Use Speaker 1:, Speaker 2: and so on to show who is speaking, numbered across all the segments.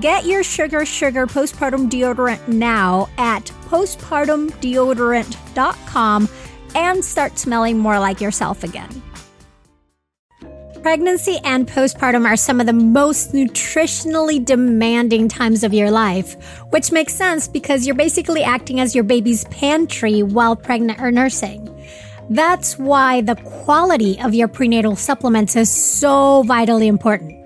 Speaker 1: Get your Sugar Sugar postpartum deodorant now at postpartumdeodorant.com and start smelling more like yourself again. Pregnancy and postpartum are some of the most nutritionally demanding times of your life, which makes sense because you're basically acting as your baby's pantry while pregnant or nursing. That's why the quality of your prenatal supplements is so vitally important.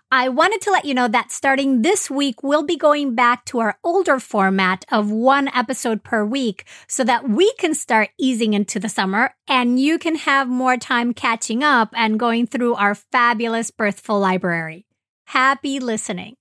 Speaker 1: I wanted to let you know that starting this week, we'll be going back to our older format of one episode per week so that we can start easing into the summer and you can have more time catching up and going through our fabulous Birthful library. Happy listening.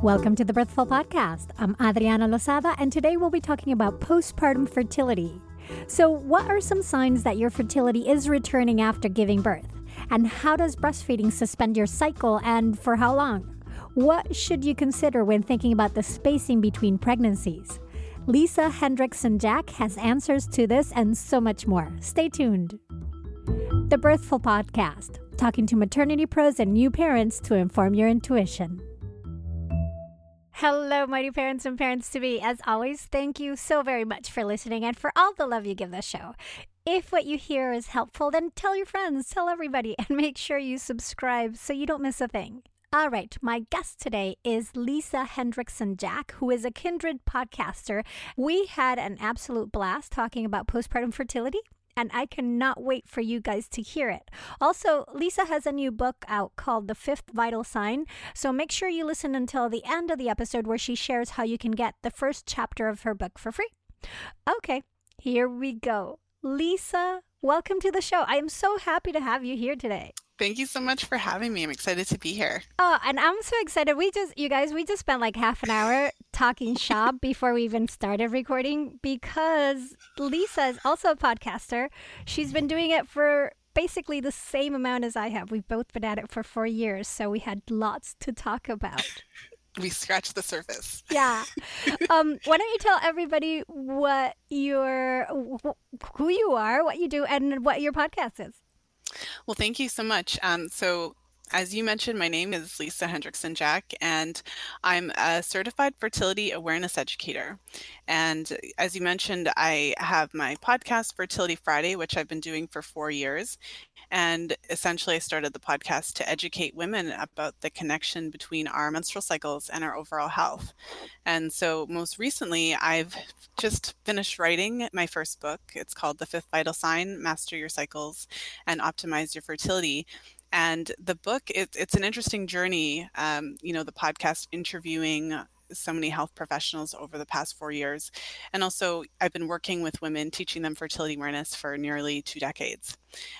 Speaker 1: Welcome to the Birthful Podcast. I'm Adriana Lozada, and today we'll be talking about postpartum fertility. So, what are some signs that your fertility is returning after giving birth? And how does breastfeeding suspend your cycle and for how long? What should you consider when thinking about the spacing between pregnancies? Lisa Hendrickson Jack has answers to this and so much more. Stay tuned. The Birthful Podcast, talking to maternity pros and new parents to inform your intuition. Hello, mighty parents and parents to be. As always, thank you so very much for listening and for all the love you give the show. If what you hear is helpful, then tell your friends, tell everybody, and make sure you subscribe so you don't miss a thing. All right, my guest today is Lisa Hendrickson Jack, who is a kindred podcaster. We had an absolute blast talking about postpartum fertility and I cannot wait for you guys to hear it. Also, Lisa has a new book out called The Fifth Vital Sign, so make sure you listen until the end of the episode where she shares how you can get the first chapter of her book for free. Okay, here we go. Lisa, welcome to the show. I am so happy to have you here today.
Speaker 2: Thank you so much for having me. I'm excited to be here.
Speaker 1: Oh, and I'm so excited. We just, you guys, we just spent like half an hour talking shop before we even started recording because Lisa is also a podcaster. She's been doing it for basically the same amount as I have. We've both been at it for four years, so we had lots to talk about.
Speaker 2: we scratched the surface.
Speaker 1: Yeah. Um, why don't you tell everybody what your who you are, what you do, and what your podcast is?
Speaker 2: Well, thank you so much. Um, so, as you mentioned, my name is Lisa Hendrickson Jack, and I'm a certified fertility awareness educator. And as you mentioned, I have my podcast, Fertility Friday, which I've been doing for four years. And essentially, I started the podcast to educate women about the connection between our menstrual cycles and our overall health. And so, most recently, I've just finished writing my first book. It's called The Fifth Vital Sign Master Your Cycles and Optimize Your Fertility. And the book, it, it's an interesting journey. Um, you know, the podcast interviewing so many health professionals over the past four years. And also, I've been working with women, teaching them fertility awareness for nearly two decades.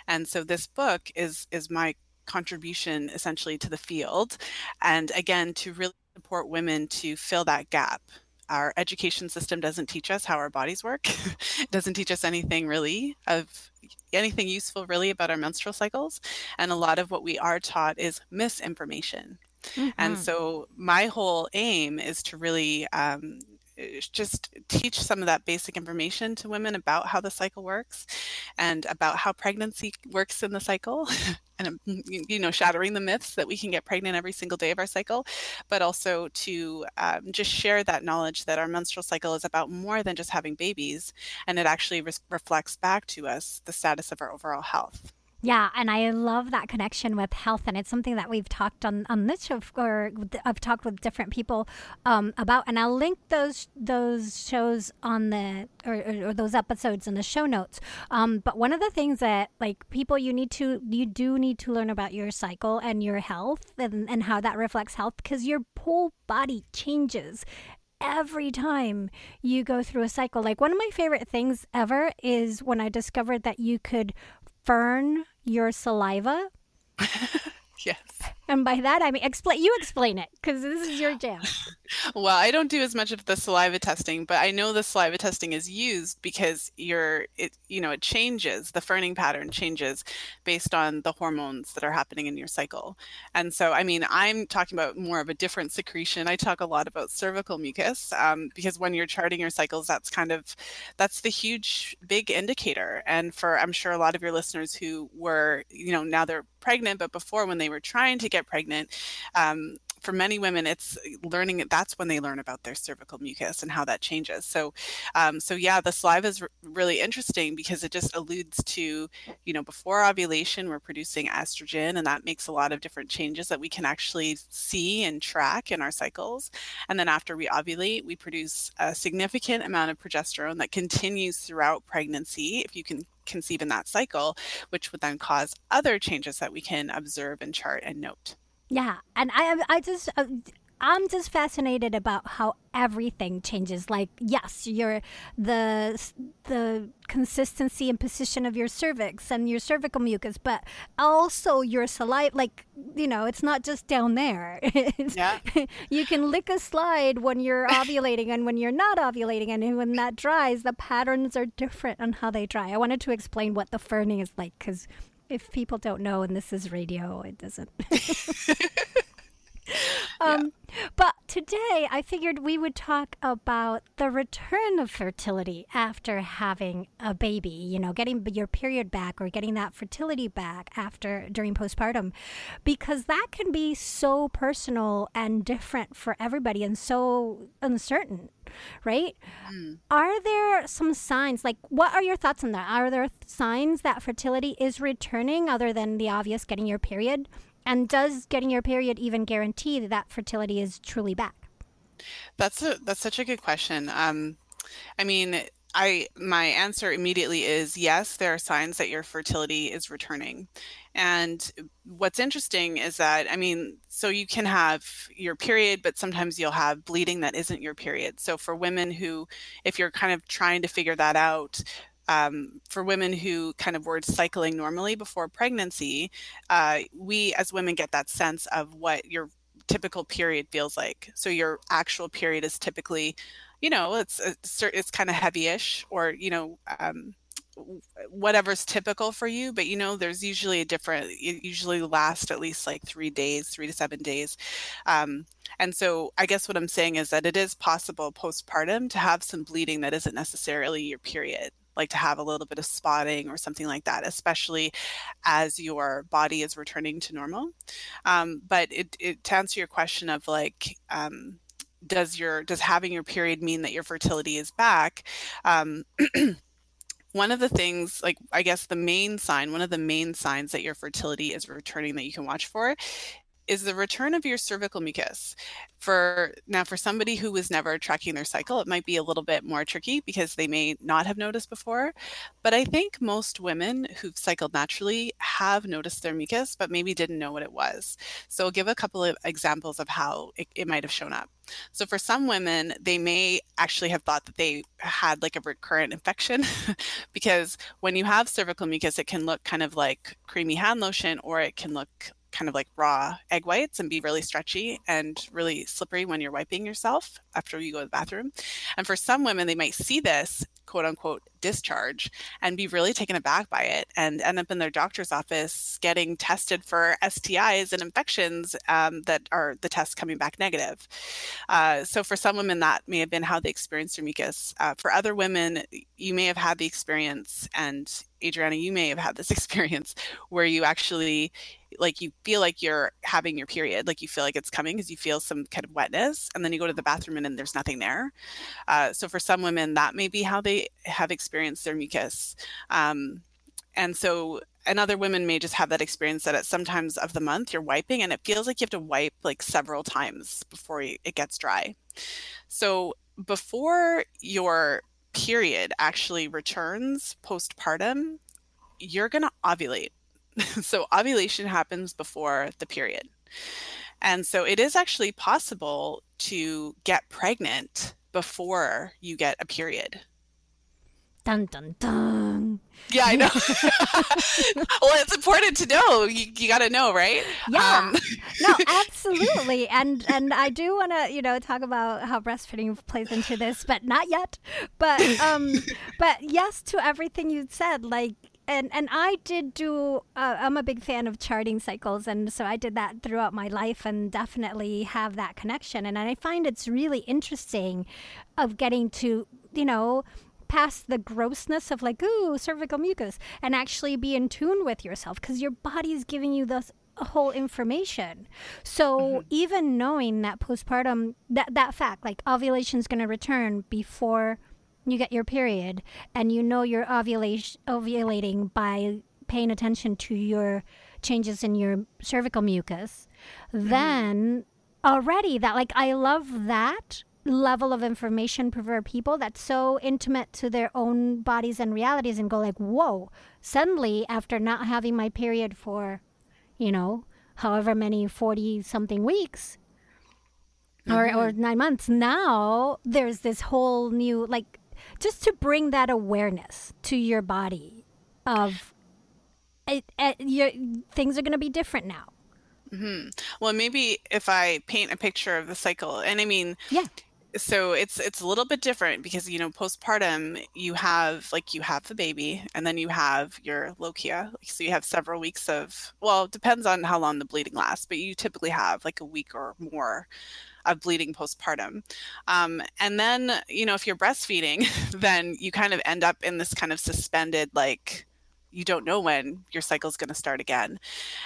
Speaker 2: And so, this book is is my contribution essentially to the field, and again to really support women to fill that gap. Our education system doesn't teach us how our bodies work. it doesn't teach us anything really of anything useful really about our menstrual cycles. And a lot of what we are taught is misinformation. Mm-hmm. And so my whole aim is to really um, just teach some of that basic information to women about how the cycle works and about how pregnancy works in the cycle and um, you know shattering the myths that we can get pregnant every single day of our cycle but also to um, just share that knowledge that our menstrual cycle is about more than just having babies and it actually re- reflects back to us the status of our overall health
Speaker 1: yeah, and I love that connection with health, and it's something that we've talked on on this show, or I've talked with different people um, about, and I'll link those those shows on the or, or, or those episodes in the show notes. Um, but one of the things that like people you need to you do need to learn about your cycle and your health and, and how that reflects health because your whole body changes every time you go through a cycle. Like one of my favorite things ever is when I discovered that you could fern your saliva.
Speaker 2: yes.
Speaker 1: And by that I mean explain you explain it because this is your jam.
Speaker 2: well, I don't do as much of the saliva testing, but I know the saliva testing is used because you're it you know it changes the ferning pattern changes based on the hormones that are happening in your cycle. And so I mean I'm talking about more of a different secretion. I talk a lot about cervical mucus um, because when you're charting your cycles, that's kind of that's the huge big indicator. And for I'm sure a lot of your listeners who were you know now they're pregnant, but before when they were trying to get pregnant, um, for many women, it's learning. That's when they learn about their cervical mucus and how that changes. So, um, so yeah, the saliva is r- really interesting because it just alludes to, you know, before ovulation, we're producing estrogen, and that makes a lot of different changes that we can actually see and track in our cycles. And then after we ovulate, we produce a significant amount of progesterone that continues throughout pregnancy. If you can conceive in that cycle, which would then cause other changes that we can observe and chart and note.
Speaker 1: Yeah, and I I just uh, I'm just fascinated about how everything changes. Like, yes, your the the consistency and position of your cervix and your cervical mucus, but also your saliva. Like, you know, it's not just down there.
Speaker 2: yeah.
Speaker 1: you can lick a slide when you're ovulating and when you're not ovulating, and when that dries, the patterns are different on how they dry. I wanted to explain what the ferning is like because if people don't know and this is radio, it doesn't. Um, yeah. But today I figured we would talk about the return of fertility after having a baby, you know, getting your period back or getting that fertility back after during postpartum because that can be so personal and different for everybody and so uncertain, right? Mm. Are there some signs like what are your thoughts on that? Are there signs that fertility is returning other than the obvious getting your period? And does getting your period even guarantee that that fertility is truly back?
Speaker 2: That's a that's such a good question. Um, I mean, I my answer immediately is yes. There are signs that your fertility is returning, and what's interesting is that I mean, so you can have your period, but sometimes you'll have bleeding that isn't your period. So for women who, if you're kind of trying to figure that out, um, for women who kind of were cycling normally before pregnancy, uh, we as women get that sense of what your typical period feels like. So your actual period is typically, you know, it's it's, it's kind of heavyish, or you know. Um, whatever's typical for you but you know there's usually a different it usually lasts at least like three days three to seven days um, and so i guess what i'm saying is that it is possible postpartum to have some bleeding that isn't necessarily your period like to have a little bit of spotting or something like that, especially as your body is returning to normal. Um, but it, it, to answer your question of like, um, does your does having your period mean that your fertility is back? Um, one of the things like i guess the main sign one of the main signs that your fertility is returning that you can watch for is the return of your cervical mucus. For now, for somebody who was never tracking their cycle, it might be a little bit more tricky because they may not have noticed before. But I think most women who've cycled naturally have noticed their mucus, but maybe didn't know what it was. So I'll give a couple of examples of how it, it might have shown up. So for some women, they may actually have thought that they had like a recurrent infection because when you have cervical mucus, it can look kind of like creamy hand lotion or it can look kind of like raw egg whites and be really stretchy and really slippery when you're wiping yourself after you go to the bathroom. And for some women, they might see this quote unquote discharge and be really taken aback by it and end up in their doctor's office getting tested for STIs and infections um, that are the tests coming back negative. Uh, so for some women, that may have been how they experienced their mucus. Uh, for other women, you may have had the experience, and Adriana, you may have had this experience where you actually like you feel like you're having your period, like you feel like it's coming because you feel some kind of wetness, and then you go to the bathroom and, and there's nothing there. Uh, so for some women, that may be how they have experienced their mucus. Um, and so and other women may just have that experience that at sometimes of the month you're wiping and it feels like you have to wipe like several times before it gets dry so before your period actually returns postpartum you're going to ovulate so ovulation happens before the period. And so it is actually possible to get pregnant before you get a period.
Speaker 1: Dun dun dun.
Speaker 2: Yeah, I know. well, it's important to know. You, you got to know, right?
Speaker 1: Yeah. Um. no, absolutely. And and I do want to, you know, talk about how breastfeeding plays into this, but not yet. But um, but yes to everything you said. Like and and I did do. Uh, I'm a big fan of charting cycles, and so I did that throughout my life, and definitely have that connection. And I find it's really interesting, of getting to you know past the grossness of like ooh cervical mucus, and actually be in tune with yourself because your body's giving you this whole information. So mm-hmm. even knowing that postpartum, that that fact, like ovulation is going to return before you get your period and you know you're ovulation, ovulating by paying attention to your changes in your cervical mucus, mm-hmm. then already that, like, I love that level of information for people that's so intimate to their own bodies and realities and go like whoa suddenly after not having my period for you know however many 40 something weeks mm-hmm. or, or nine months now there's this whole new like just to bring that awareness to your body of it, it things are going to be different now.
Speaker 2: Mm-hmm. Well, maybe if I paint a picture of the cycle, and I mean,
Speaker 1: yeah.
Speaker 2: So it's it's a little bit different because you know postpartum you have like you have the baby and then you have your lochia so you have several weeks of well depends on how long the bleeding lasts but you typically have like a week or more of bleeding postpartum. Um, and then, you know, if you're breastfeeding, then you kind of end up in this kind of suspended, like, you don't know when your cycle is going to start again.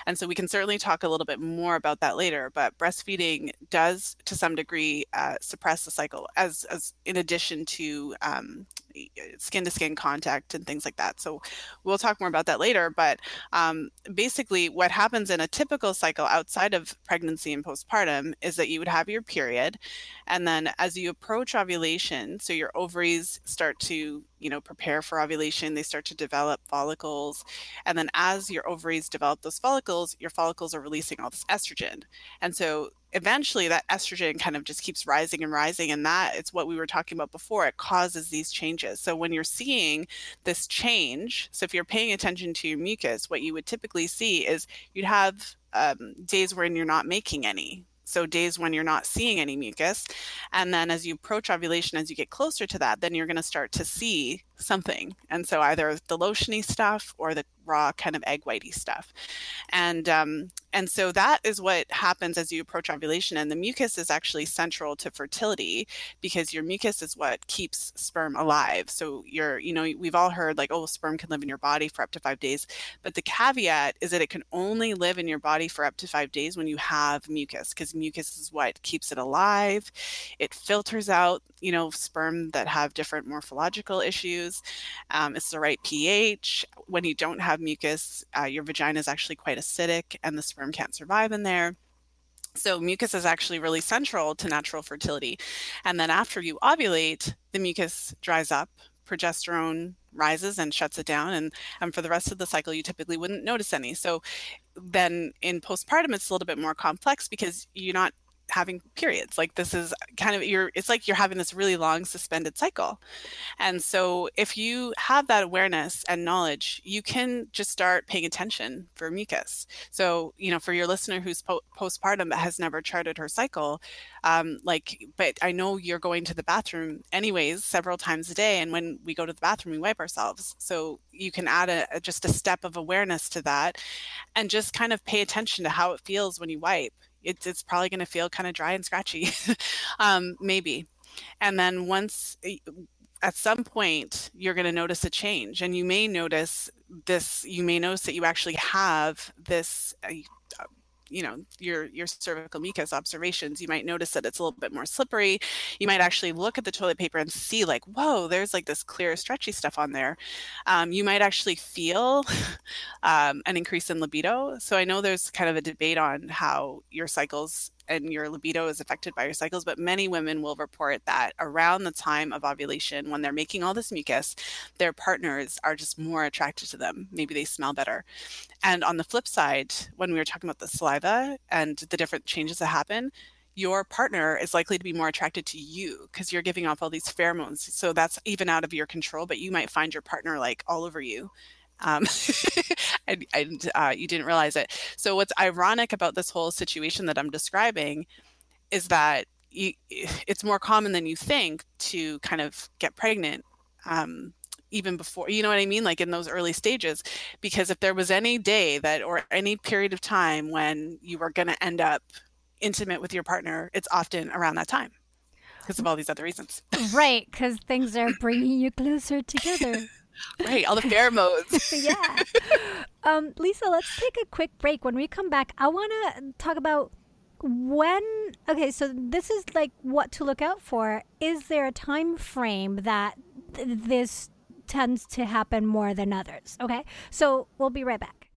Speaker 2: And so we can certainly talk a little bit more about that later. But breastfeeding does, to some degree, uh, suppress the cycle, as, as in addition to um, skin to skin contact and things like that. So we'll talk more about that later. But um, basically, what happens in a typical cycle outside of pregnancy and postpartum is that you would have your period. And then as you approach ovulation, so your ovaries start to you know prepare for ovulation they start to develop follicles and then as your ovaries develop those follicles your follicles are releasing all this estrogen and so eventually that estrogen kind of just keeps rising and rising and that it's what we were talking about before it causes these changes so when you're seeing this change so if you're paying attention to your mucus what you would typically see is you'd have um, days when you're not making any so days when you're not seeing any mucus. And then as you approach ovulation, as you get closer to that, then you're going to start to see something. And so either the lotiony stuff or the raw kind of egg whitey stuff. And um, and so that is what happens as you approach ovulation. And the mucus is actually central to fertility because your mucus is what keeps sperm alive. So you're, you know, we've all heard like, oh, sperm can live in your body for up to five days. But the caveat is that it can only live in your body for up to five days when you have mucus, because mucus is what keeps it alive. It filters out, you know, sperm that have different morphological issues. Um, it's the right pH. When you don't have mucus, uh, your vagina is actually quite acidic and the sperm can't survive in there. So, mucus is actually really central to natural fertility. And then after you ovulate, the mucus dries up, progesterone rises and shuts it down. And, and for the rest of the cycle, you typically wouldn't notice any. So, then in postpartum, it's a little bit more complex because you're not having periods like this is kind of you're it's like you're having this really long suspended cycle. And so if you have that awareness and knowledge you can just start paying attention for mucus. So you know for your listener who's po- postpartum but has never charted her cycle um, like but i know you're going to the bathroom anyways several times a day. And when we go to the bathroom we wipe ourselves. So you can add a, a just a step of awareness to that and just kind of pay attention to how it feels when you wipe it's, it's probably going to feel kind of dry and scratchy, um, maybe. And then once eh, at some point you're going to notice a change and you may notice this you may notice that you actually have this uh, you know your your cervical mucus observations you might notice that it's a little bit more slippery. You might actually look at the toilet paper and see like whoa there's like this clear stretchy stuff on there. Um, you might actually feel um, an increase in libido. So i know there's kind of a debate on how your cycles and your libido is affected by your cycles, but many women will report that around the time of ovulation, when they're making all this mucus, their partners are just more attracted to them. Maybe they smell better. And on the flip side, when we were talking about the saliva and the different changes that happen, your partner is likely to be more attracted to you because you're giving off all these pheromones. So that's even out of your control, but you might find your partner like all over you um, and, and uh, you didn't realize it. So what's ironic about this whole situation that I'm describing is that you, it's more common than you think to kind of get pregnant um, even before you know what i mean? Like in those early stages. Because if there was any day that or any period of time when you were going to end up intimate with your partner it's often around that time because of all these other reasons.
Speaker 1: Right because things are bringing you closer together
Speaker 2: right, all the pheromones.
Speaker 1: yeah. Um, Lisa, let's take a quick break. When we come back, I want to talk about when. Okay, so this is like what to look out for. Is there a time frame that th- this tends to happen more than others? Okay, so we'll be right back.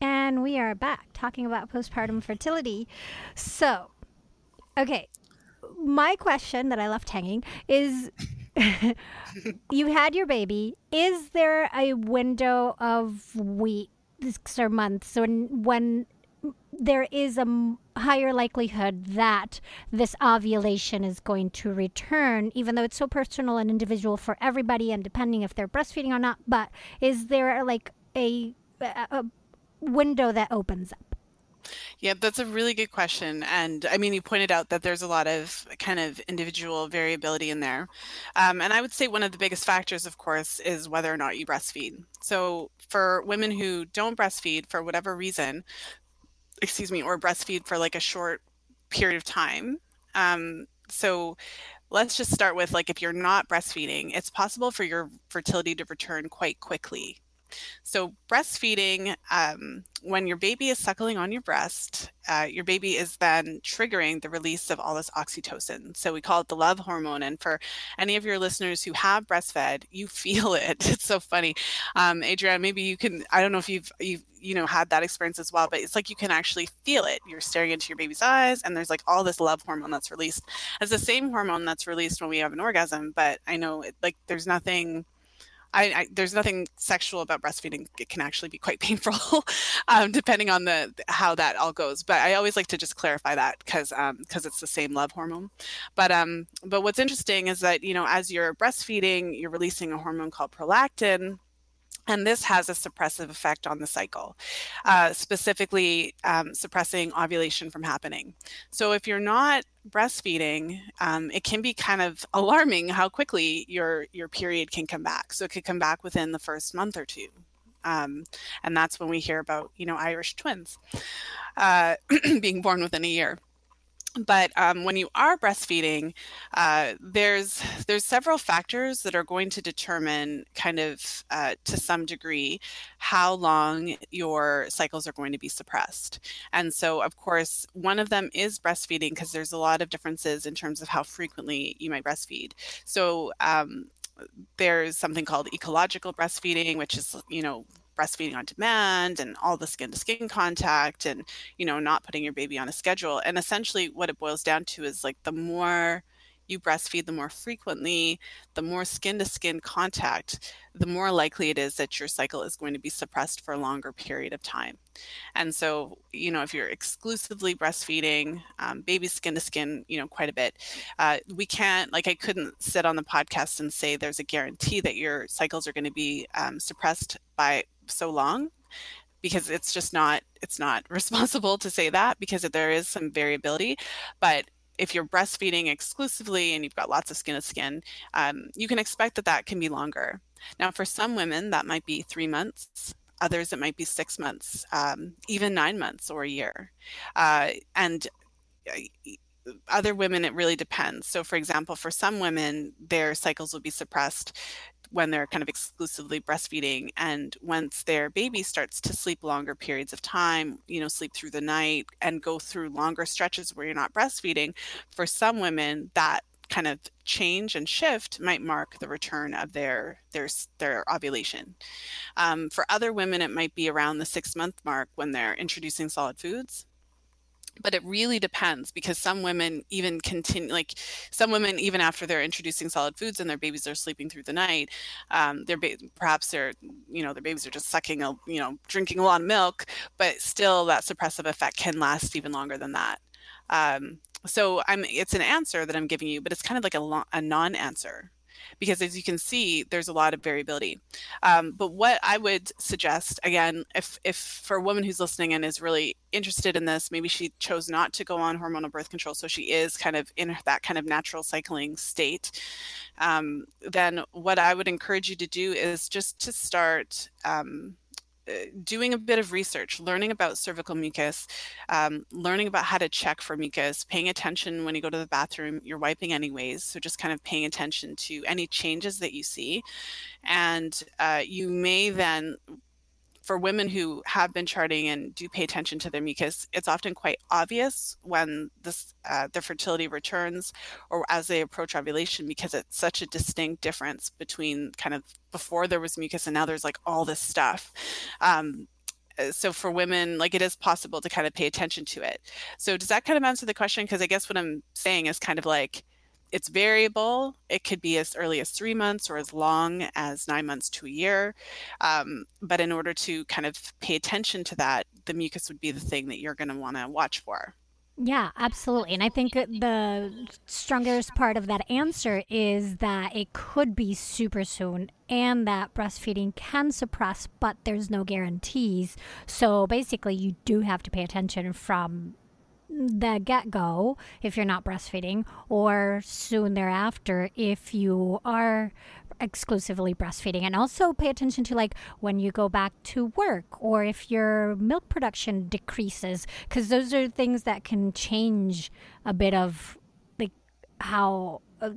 Speaker 1: And we are back talking about postpartum fertility. So, okay, my question that I left hanging is you had your baby. Is there a window of weeks or months when, when there is a higher likelihood that this ovulation is going to return, even though it's so personal and individual for everybody and depending if they're breastfeeding or not? But is there like a, a window that opens up?
Speaker 2: Yeah, that's a really good question. And I mean, you pointed out that there's a lot of kind of individual variability in there. Um, and I would say one of the biggest factors, of course, is whether or not you breastfeed. So for women who don't breastfeed for whatever reason, excuse me, or breastfeed for like a short period of time. Um, so let's just start with like if you're not breastfeeding, it's possible for your fertility to return quite quickly. So, breastfeeding, um, when your baby is suckling on your breast, uh, your baby is then triggering the release of all this oxytocin. So, we call it the love hormone. And for any of your listeners who have breastfed, you feel it. It's so funny. Um, Adrienne, maybe you can, I don't know if you've, you've, you know, had that experience as well, but it's like you can actually feel it. You're staring into your baby's eyes, and there's like all this love hormone that's released. It's the same hormone that's released when we have an orgasm, but I know it, like there's nothing I, I, there's nothing sexual about breastfeeding. It can actually be quite painful, um, depending on the how that all goes. But I always like to just clarify that because because um, it's the same love hormone. But um, but what's interesting is that you know as you're breastfeeding, you're releasing a hormone called prolactin, and this has a suppressive effect on the cycle, uh, specifically um, suppressing ovulation from happening. So, if you're not breastfeeding, um, it can be kind of alarming how quickly your your period can come back. So, it could come back within the first month or two. Um, and that's when we hear about, you know, Irish twins uh, being born within a year but um, when you are breastfeeding, uh, there's there's several factors that are going to determine, kind of uh, to some degree, how long your cycles are going to be suppressed. And so, of course, one of them is breastfeeding because there's a lot of differences in terms of how frequently you might breastfeed. So. Um, there's something called ecological breastfeeding, which is, you know, breastfeeding on demand and all the skin to skin contact and you know not putting your baby on a schedule and essentially what it boils down to is like the more you breastfeed the more frequently, the more skin to skin contact, the more likely it is that your cycle is going to be suppressed for a longer period of time. And so, you know, if you're exclusively breastfeeding um, baby skin to skin, you know, quite a bit, uh, we can't, like, I couldn't sit on the podcast and say there's a guarantee that your cycles are going to be um, suppressed by so long because it's just not it's not responsible to say that because there is some variability but if you're breastfeeding exclusively and you've got lots of skin to skin, um, you can expect that that can be longer. Now, for some women, that might be three months. Others, it might be six months, um, even nine months or a year. Uh, and uh, other women, it really depends. So, for example, for some women, their cycles will be suppressed when they're kind of exclusively breastfeeding and once their baby starts to sleep longer periods of time you know sleep through the night and go through longer stretches where you're not breastfeeding for some women that kind of change and shift might mark the return of their their their ovulation. Um, for other women, it might be around the six month mark when they're introducing solid foods but it really depends because some women even continue like some women even after they're introducing solid foods and their babies are sleeping through the night um, their ba- perhaps they're you know their babies are just sucking a you know drinking a lot of milk but still that suppressive effect can last even longer than that. Um, so i'm it's an answer that i'm giving you but it's kind of like a, lo- a non-answer because as you can see, there's a lot of variability. Um, but what I would suggest, again, if, if for a woman who's listening and is really interested in this, maybe she chose not to go on hormonal birth control, so she is kind of in that kind of natural cycling state, um, then what I would encourage you to do is just to start. Um, doing a bit of research, learning about cervical mucus, um, learning about how to check for mucus, paying attention when you go to the bathroom, you're wiping anyways. So just kind of paying attention to any changes that you see. And uh, you may then for women who have been charting and do pay attention to their mucus, it's often quite obvious when this uh, their fertility returns or as they approach ovulation because it's such a distinct difference between kind of before there was mucus and now there's like all this stuff. Um, uh, so for women like it is possible to kind of pay attention to it so does that kind of answer the question because i guess what i'm saying is kind of like it's variable. It could be as early as three months or as long as nine months to a year. Um, but in order to kind of pay attention to that, the mucus would be the thing that you're going to want to watch for.
Speaker 1: Yeah, absolutely. And I think the strongest part of that answer is that it could be super soon and that breastfeeding can suppress, but there's no guarantees. So basically, you do have to pay attention from the get go if you're not breastfeeding, or soon thereafter if you are exclusively breastfeeding. And also pay attention to like when you go back to work or if your milk production decreases because those are things that can change a bit of like how uh,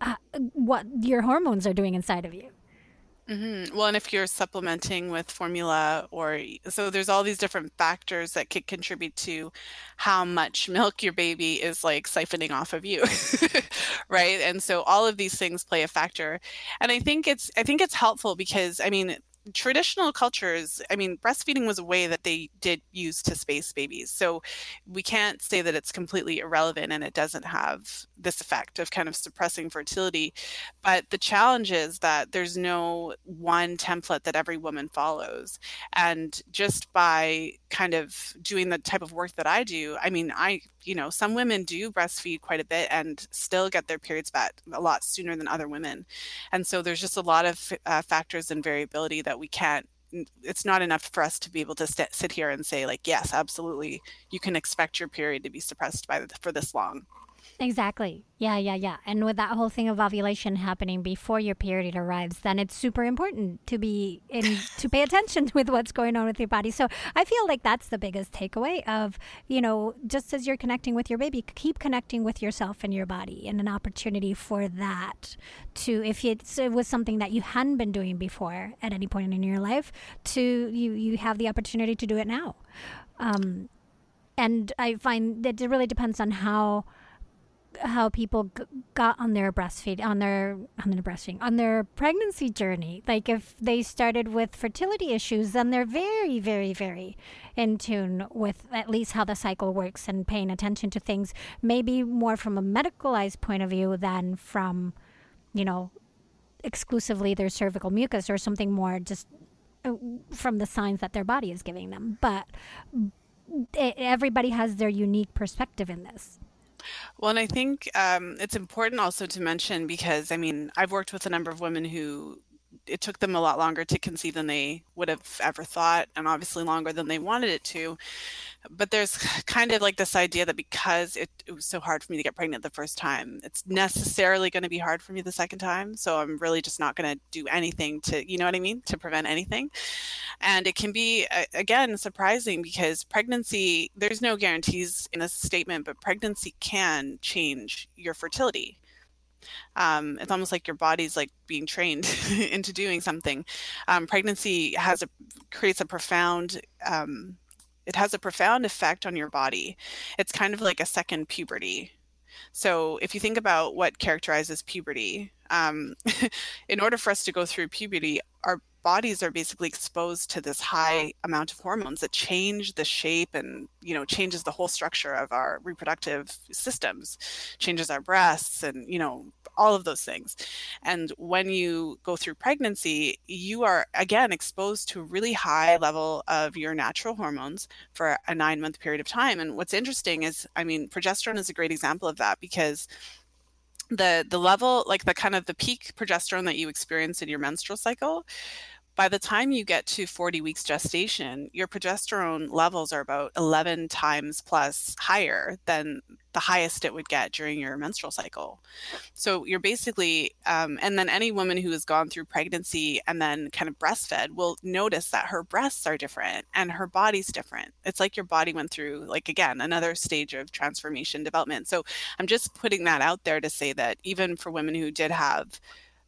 Speaker 1: uh, what your hormones are doing inside of you
Speaker 2: Mm-hmm. Well, and if you're supplementing with formula, or so there's all these different factors that could contribute to how much milk your baby is like siphoning off of you, right? And so all of these things play a factor. And I think it's I think it's helpful because I mean traditional cultures, I mean, breastfeeding was a way that they did use to space babies. So we can't say that it's completely irrelevant and it doesn't have this effect of kind of suppressing fertility. But the challenge is that there's no one template that every woman follows. And just by kind of doing the type of work that I do, I mean, I, you know, some women do breastfeed quite a bit and still get their periods back a lot sooner than other women. And so there's just a lot of uh, factors and variability that we can't it's not enough for us to be able to st- sit here and say like yes absolutely you can expect your period to be suppressed by the, for this long
Speaker 1: Exactly. Yeah, yeah, yeah. And with that whole thing of ovulation happening before your period arrives, then it's super important to be in to pay attention with what's going on with your body. So I feel like that's the biggest takeaway of, you know, just as you're connecting with your baby, keep connecting with yourself and your body and an opportunity for that to if it's, it was something that you hadn't been doing before at any point in your life, to you you have the opportunity to do it now. Um and I find that it really depends on how how people g- got on their breastfeed on their on their breastfeeding on their pregnancy journey. Like if they started with fertility issues then they're very very very in tune with at least how the cycle works and paying attention to things maybe more from a medicalized point of view than from you know exclusively their cervical mucus or something more just uh, from the signs that their body is giving them. But it, everybody has their unique perspective in this
Speaker 2: well, and I think um, it's important also to mention because I mean, I've worked with a number of women who it took them a lot longer to conceive than they would have ever thought, and obviously longer than they wanted it to. But there's kind of like this idea that because it, it was so hard for me to get pregnant the first time, it's necessarily going to be hard for me the second time. So I'm really just not going to do anything to, you know what I mean, to prevent anything. And it can be, again, surprising because pregnancy, there's no guarantees in this statement, but pregnancy can change your fertility um, it's almost like your body's like being trained into doing something. Um, pregnancy has a creates a profound um, it has a profound effect on your body. It's kind of like a second puberty. So if you think about what characterizes puberty, um, in order for us to go through puberty, our bodies are basically exposed to this high amount of hormones that change the shape and you know changes the whole structure of our reproductive systems changes our breasts and you know all of those things. And when you go through pregnancy you are again exposed to a really high level of your natural hormones for a 9 month period of time. And what's interesting is i mean progesterone is a great example of that because the the level like the kind of the peak progesterone that you experience in your menstrual cycle by the time you get to 40 weeks gestation, your progesterone levels are about 11 times plus higher than the highest it would get during your menstrual cycle. So you're basically, um, and then any woman who has gone through pregnancy and then kind of breastfed will notice that her breasts are different and her body's different. It's like your body went through, like, again, another stage of transformation development. So I'm just putting that out there to say that even for women who did have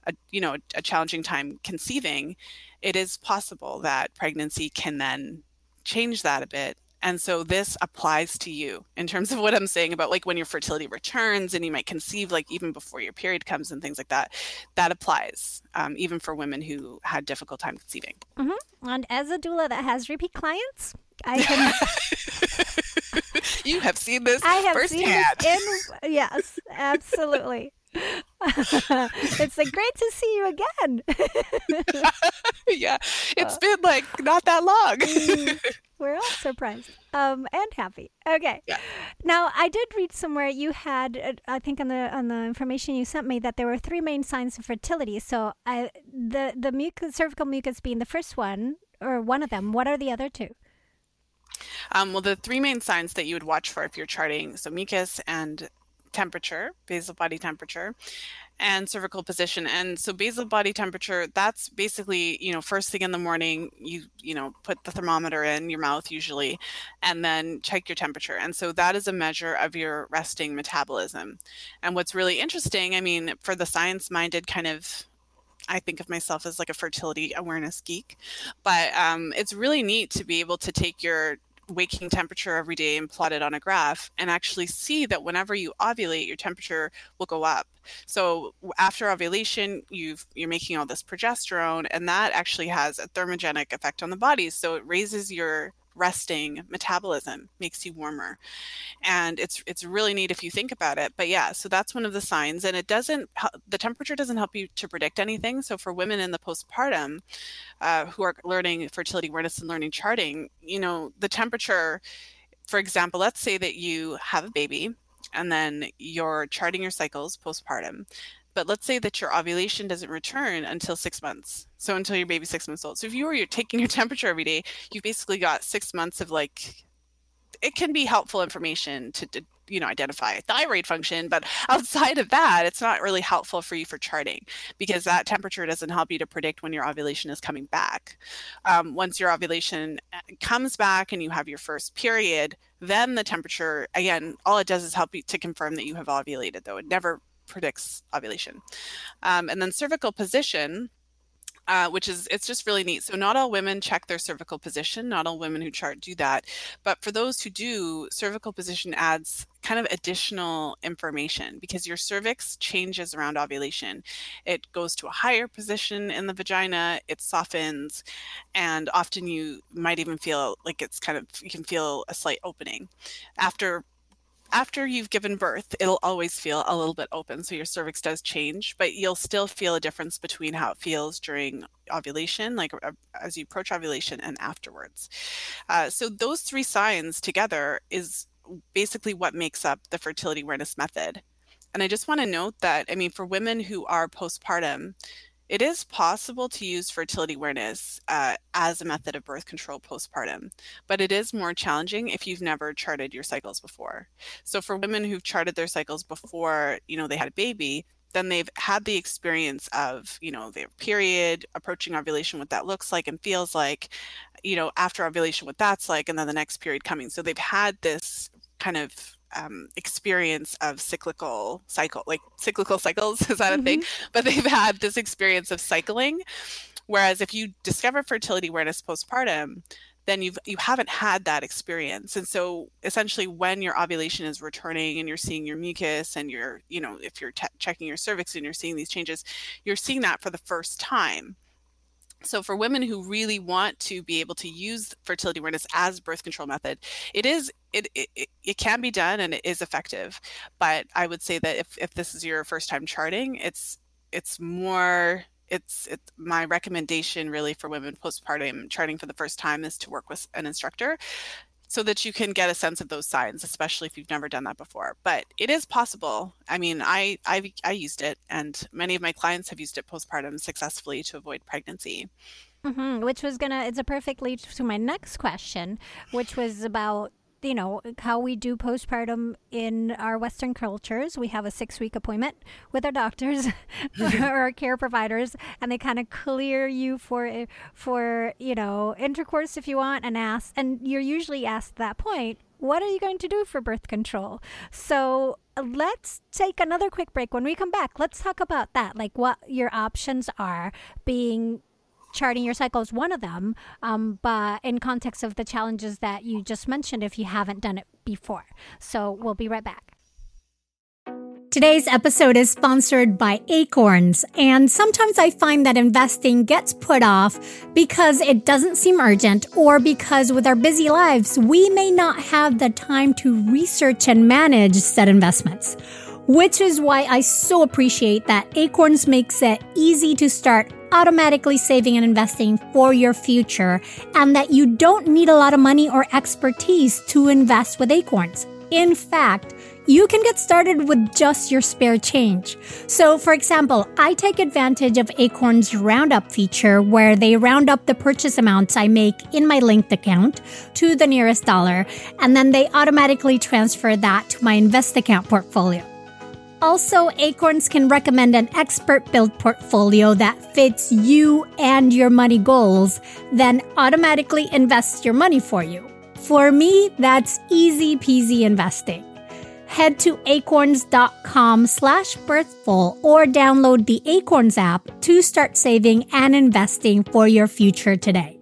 Speaker 2: a, you know, a challenging time conceiving, it is possible that pregnancy can then change that a bit. And so this applies to you in terms of what I'm saying about like when your fertility returns and you might conceive like even before your period comes and things like that. That applies um, even for women who had difficult time conceiving.
Speaker 1: Mm-hmm. And as a doula that has repeat clients, I can.
Speaker 2: you have seen this I have firsthand.
Speaker 1: seen this in yes, absolutely. it's like great to see you again.
Speaker 2: yeah, it's been like not that long. Mm,
Speaker 1: we're all surprised um, and happy. Okay. Yeah. Now I did read somewhere you had, uh, I think on the on the information you sent me that there were three main signs of fertility. So I, the the mucus, cervical mucus being the first one or one of them. What are the other two?
Speaker 2: Um, well, the three main signs that you would watch for if you're charting so mucus and temperature, basal body temperature, and cervical position. And so basal body temperature, that's basically, you know, first thing in the morning, you, you know, put the thermometer in your mouth usually, and then check your temperature. And so that is a measure of your resting metabolism. And what's really interesting, I mean, for the science minded kind of I think of myself as like a fertility awareness geek, but um, it's really neat to be able to take your waking temperature every day and plot it on a graph and actually see that whenever you ovulate your temperature will go up. So after ovulation you've you're making all this progesterone and that actually has a thermogenic effect on the body. So it raises your resting metabolism makes you warmer. And it's it's really neat if you think about it but yeah so that's one of the signs and it doesn't the temperature doesn't help you to predict anything so for women in the postpartum uh, who are learning fertility awareness and learning charting you know the temperature for example let's say that you have a baby and then you're charting your cycles postpartum but let's say that your ovulation doesn't return until six months. So until your baby's six months old. So if you were you're taking your temperature every day, you've basically got six months of like it can be helpful information to, to, you know identify thyroid function but outside of that it's not really helpful for you for charting because that temperature doesn't help you to predict when your ovulation is coming back um, once your ovulation uh, comes back and you have your first period then the temperature again all it does is help you to confirm that you have ovulated though it never predicts ovulation. Um, and then cervical position, uh, which is it's just really neat. So not all women check their cervical position. Not all women who chart do that, but for those who do, cervical position adds kind of additional information because your cervix changes around ovulation. It goes to a higher position in the vagina. It softens, and often you might even feel like it's kind of you can feel a slight opening after after you've given birth, it'll always feel a little bit open. So your cervix does change, but you'll still feel a difference between how it feels during ovulation, like uh, as you approach ovulation and afterwards. Uh, so those three signs together is basically what makes up the fertility awareness method. And I just want to note that, I mean, for women who are postpartum, it is possible to use fertility awareness uh, as a method of birth control postpartum, but it is more challenging if you've never charted your cycles before. So for women who've charted their cycles before, you know, they had a baby, then they've had the experience of, you know, their period, approaching ovulation, what that looks like and feels like, you know, after ovulation, what that's like, and then the next period coming. So they've had this kind of um, experience of cyclical cycle, like cyclical cycles, is that mm-hmm. a thing? Mm-hmm. But they've had this experience of cycling. Whereas if you discover fertility awareness postpartum, then you've you haven't had that experience and so essentially when your ovulation is returning and you're seeing your mucus and you're you know if you're te- checking your cervix and you're seeing these changes you're seeing that for the first time so for women who really want to be able to use fertility awareness as birth control method it is it, it it can be done and it is effective. But i would say that if, if this is your first time charting it's it's more it's it's my recommendation really for women postpartum charting for the first time is to work with an instructor so that you can get a sense of those signs, especially if you've never done that before. But it is possible. I mean, I I, I used it, and many of my clients have used it postpartum successfully to avoid pregnancy.
Speaker 1: Mm-hmm, which was gonna, it's a perfect lead to my next question, which was about you know, how we do postpartum in our Western cultures. We have a six week appointment with our doctors or our care providers, and they kind of clear you for, for, you know, intercourse if you want and ask. And you're usually asked at that point, what are you going to do for birth control? So let's take another quick break. When we come back, let's talk about that, like what your options are being charting your cycle is one of them, um, but in context of the challenges that you just mentioned, if you haven't done it before. So we'll be right back. Today's episode is sponsored by Acorns, and sometimes I find that investing gets put off because it doesn't seem urgent or because with our busy lives, we may not have the time to research and manage said investments. Which is why I so appreciate that Acorns makes it easy to start automatically saving and investing for your future, and that you don't need a lot of money or expertise to invest with Acorns. In fact, you can get started with just your spare change. So, for example, I take advantage of Acorn's Roundup feature where they round up the purchase amounts I make in my linked account to the nearest dollar, and then they automatically transfer that to my invest account portfolio. Also, Acorns can recommend an expert built portfolio that fits you and your money goals, then automatically invests your money for you. For me, that's easy peasy investing. Head to acorns.com slash birthful or download the Acorns app to start saving and investing for your future today.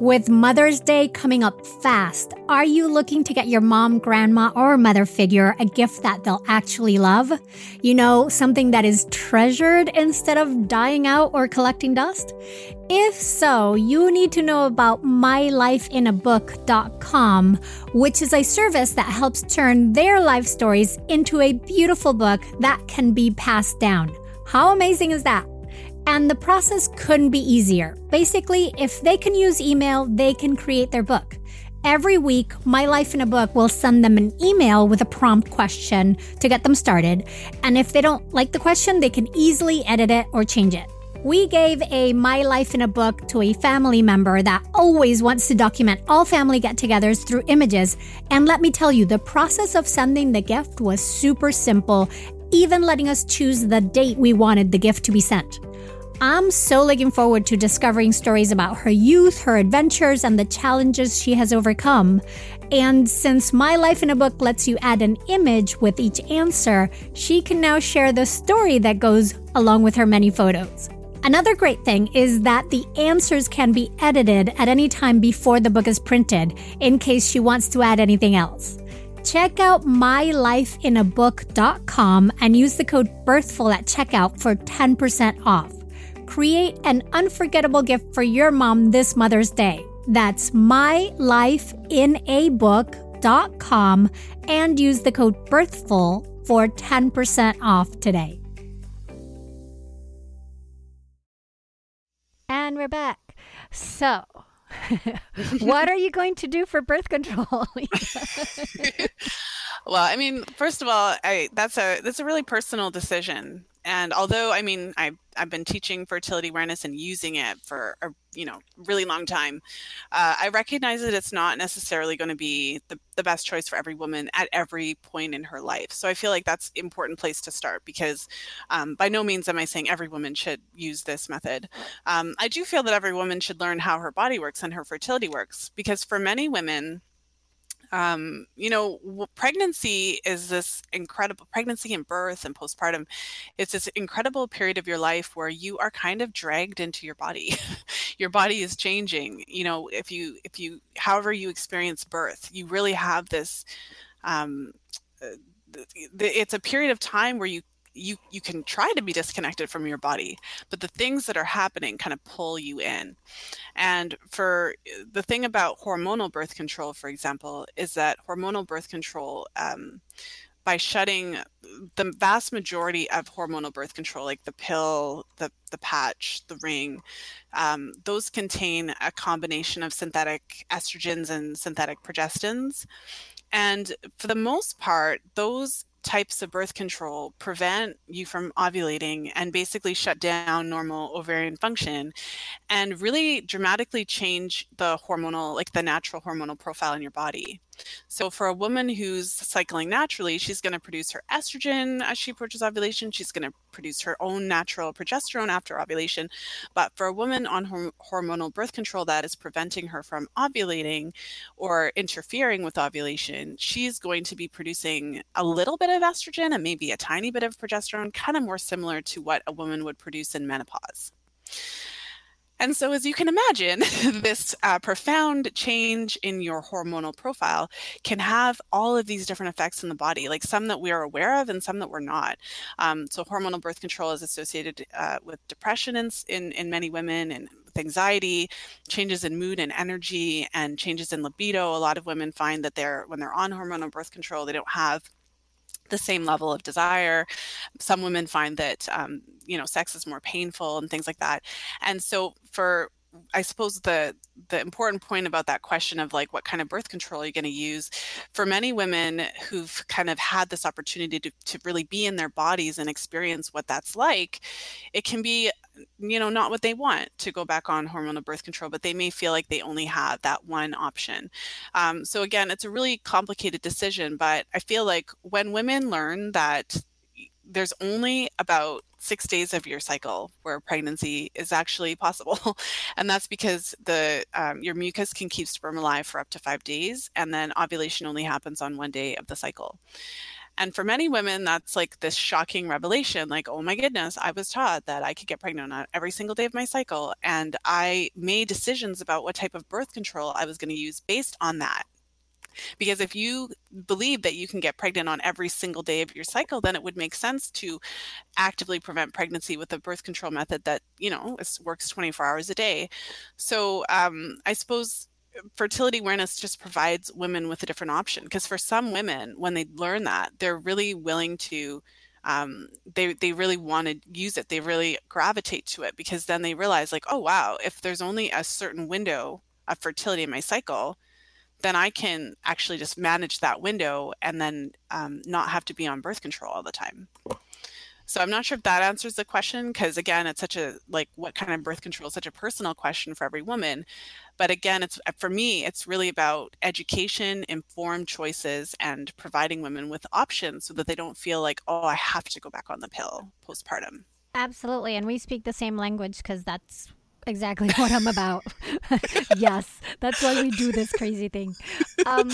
Speaker 1: With Mother's Day coming up fast, are you looking to get your mom, grandma, or mother figure a gift that they'll actually love? You know, something that is treasured instead of dying out or collecting dust? If so, you need to know about mylifeinabook.com, which is a service that helps turn their life stories into a beautiful book that can be passed down. How amazing is that? And the process couldn't be easier. Basically, if they can use email, they can create their book. Every week, My Life in a Book will send them an email with a prompt question to get them started. And if they don't like the question, they can easily edit it or change it. We gave a My Life in a Book to a family member that always wants to document all family get togethers through images. And let me tell you, the process of sending the gift was super simple, even letting us choose the date we wanted the gift to be sent. I'm so looking forward to discovering stories about her youth, her adventures, and the challenges she has overcome. And since My Life in a Book lets you add an image with each answer, she can now share the story that goes along with her many photos. Another great thing is that the answers can be edited at any time before the book is printed in case she wants to add anything else. Check out mylifeinabook.com and use the code BIRTHFUL at checkout for 10% off. Create an unforgettable gift for your mom this Mother's Day. That's mylifeinabook.com and use the code BIRTHFUL for 10% off today. And we're back. So, what are you going to do for birth control?
Speaker 2: well, I mean, first of all, I, that's a that's a really personal decision and although i mean I've, I've been teaching fertility awareness and using it for a you know really long time uh, i recognize that it's not necessarily going to be the, the best choice for every woman at every point in her life. So i feel like that's important place to start because um, by no means am i saying every woman should use this method. Um, i do feel that every woman should learn how her body works and her fertility works because for many women um, you know, pregnancy is this incredible pregnancy and birth and postpartum. It's this incredible period of your life where you are kind of dragged into your body. your body is changing. You know, if you if you however you experience birth, you really have this. Um, uh, it's a period of time where you you you can try to be disconnected from your body but the things that are happening kind of pull you in. And for uh, the thing about hormonal birth control for example is that hormonal birth control um, by shutting the vast majority of hormonal birth control like the pill the, the patch the ring um, those contain a combination of synthetic estrogens and synthetic progestins. And for the most part those types of birth control prevent you from ovulating and basically shut down normal ovarian function and really dramatically change the hormonal like the natural hormonal profile in your body so for a woman who's cycling naturally, she's going to produce her estrogen as she approaches ovulation. She's going to produce her own natural progesterone after ovulation. But for a woman on hormonal birth control that is preventing her from ovulating or interfering with ovulation, she's going to be producing a little bit of estrogen and maybe a tiny bit of progesterone, kind of more similar to what a woman would produce in menopause. And so, as you can imagine, this uh, profound change in your hormonal profile can have all of these different effects in the body, like some that we are aware of and some that we're not. Um, so, hormonal birth control is associated uh, with depression in, in, in many women and with anxiety, changes in mood and energy, and changes in libido. A lot of women find that they're when they're on hormonal birth control, they don't have the same level of desire. Some women find that um, you know sex is more painful and things like that. And so for I suppose the the important point about that question of like what kind of birth control are you going to use for many women who've kind of had this opportunity to, to really be in their bodies and experience what that's like it can be you know not what they want to go back on hormonal birth control but they may feel like they only have that one option um, so again it's a really complicated decision but i feel like when women learn that there's only about six days of your cycle where pregnancy is actually possible. and that's because the um, your mucus can keep sperm alive for up to five days, and then ovulation only happens on one day of the cycle. And for many women, that's like this shocking revelation like, oh my goodness, I was taught that I could get pregnant on every single day of my cycle. And I made decisions about what type of birth control I was going to use based on that. Because if you believe that you can get pregnant on every single day of your cycle, then it would make sense to actively prevent pregnancy with a birth control method that, you know, works 24 hours a day. So um, I suppose fertility awareness just provides women with a different option because for some women when they learn that they're really willing to um, they they really want to use it they really gravitate to it because then they realize like oh wow if there's only a certain window of fertility in my cycle then I can actually just manage that window and then um, not have to be on birth control all the time. So I'm not sure if that answers the question because again, it's such a like what kind of birth control is such a personal question for every woman. But again, it's for me, it's really about education, informed choices, and providing women with options so that they don't feel like, oh, I have to go back on the pill postpartum.
Speaker 1: Absolutely, and we speak the same language because that's exactly what I'm about. yes, that's why we do this crazy thing. Um,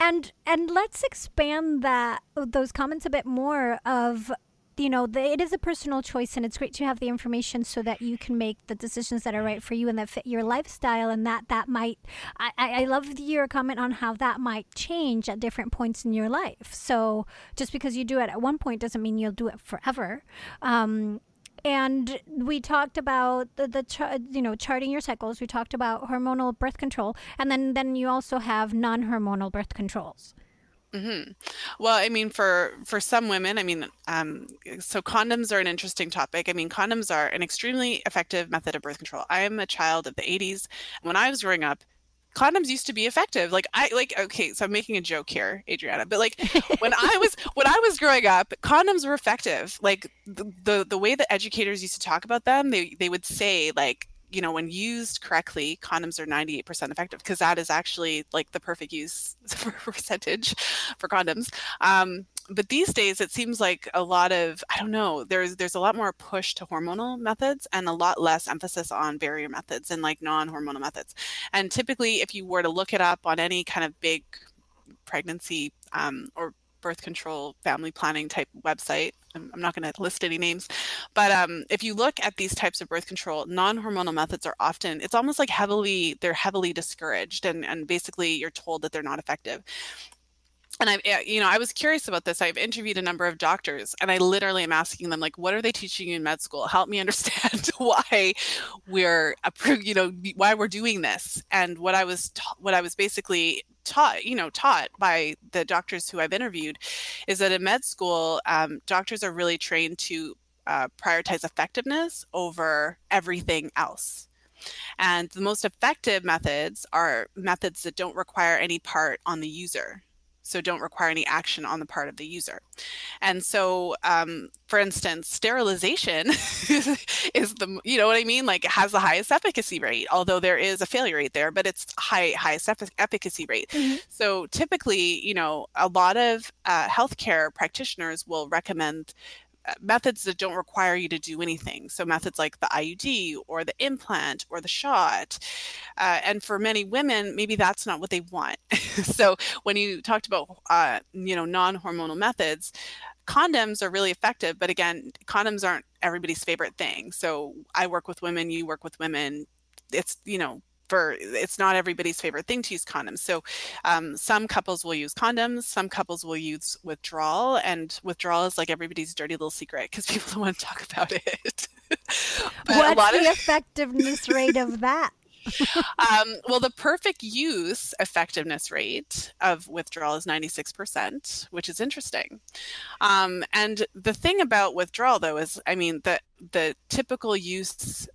Speaker 1: and and let's expand that those comments a bit more. Of you know, the, it is a personal choice, and it's great to have the information so that you can make the decisions that are right for you and that fit your lifestyle. And that that might, I, I love your comment on how that might change at different points in your life. So just because you do it at one point doesn't mean you'll do it forever. Um, and we talked about the, the you know charting your cycles we talked about hormonal birth control and then then you also have non-hormonal birth controls
Speaker 2: Mm-hmm. Well, I mean, for for some women, I mean, um, so condoms are an interesting topic. I mean, condoms are an extremely effective method of birth control. I am a child of the '80s. When I was growing up, condoms used to be effective. Like I like okay, so I'm making a joke here, Adriana, but like when I was when I was growing up, condoms were effective. Like the, the the way that educators used to talk about them, they they would say like you know, when used correctly, condoms are 98% effective because that is actually like the perfect use percentage for condoms. Um, but these days it seems like a lot of i don't know there's there's a lot more push to hormonal methods and a lot less emphasis on barrier methods and like non-hormonal methods and typically if you were to look it up on any kind of big pregnancy um, or birth control family planning type website. I'm, I'm not going to list any names but um, if you look at these types of birth control non-hormonal methods are often it's almost like heavily they're heavily discouraged and, and basically you're told that they're not effective and I, eh, you know, I was curious about this. I've interviewed a number of doctors, and I literally am asking them, like, what are they teaching you in med school? Help me understand why we're, you know, why we're doing this. And what I was, ta- what I was basically taught, you know, taught by the doctors who I've interviewed, is that in med school, um, doctors are really trained to uh, prioritize effectiveness over everything else. And the most effective methods are methods that don't require any part on the user so don't require any action on the part of the user. And so, um, for instance, sterilization is the you know what I mean, like it has the highest efficacy rate, although there is a failure rate there, but it's high highest efficacy rate. Mm-hmm. So typically, you know, a lot of uh, healthcare practitioners will recommend methods that don't require you to do anything. So methods like the IUD or the implant or the shot. Uh, and for many women, maybe that's not what they want. so when you talked about, uh, you know, non-hormonal methods, condoms are really effective, but again, condoms aren't everybody's favorite thing. So I work with women, you work with women. It's, you know, for it's not everybody's favorite thing to use condoms. So um, some couples will use condoms, some couples will use withdrawal, and withdrawal is like everybody's dirty little secret because people don't want to talk about it.
Speaker 1: What's the of... effectiveness rate of that?
Speaker 2: um, well, the perfect use effectiveness rate of withdrawal is 96%, which is interesting. Um, and the thing about withdrawal, though, is I mean, the, the typical use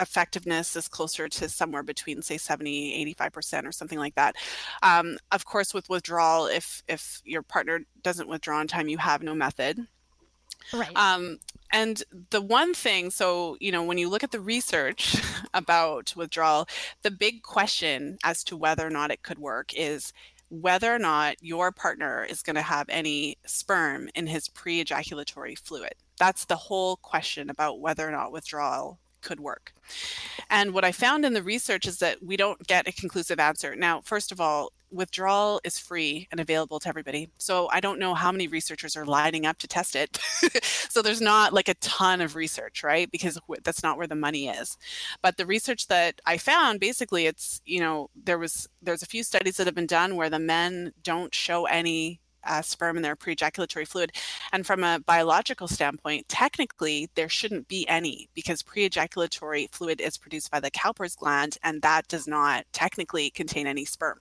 Speaker 2: effectiveness is closer to somewhere between say 70 85% or something like that um, of course with withdrawal if if your partner doesn't withdraw in time you have no method
Speaker 1: Right.
Speaker 2: Um, and the one thing, so, you know, when you look at the research about withdrawal, the big question as to whether or not it could work is whether or not your partner is going to have any sperm in his pre ejaculatory fluid. That's the whole question about whether or not withdrawal could work. And what I found in the research is that we don't get a conclusive answer. Now, first of all, withdrawal is free and available to everybody. So I don't know how many researchers are lining up to test it. so there's not like a ton of research, right? Because that's not where the money is. But the research that I found basically it's, you know, there was there's a few studies that have been done where the men don't show any uh, sperm in their pre-ejaculatory fluid. And from a biological standpoint, technically there shouldn't be any because pre-ejaculatory fluid is produced by the Cowper's gland, and that does not technically contain any sperm.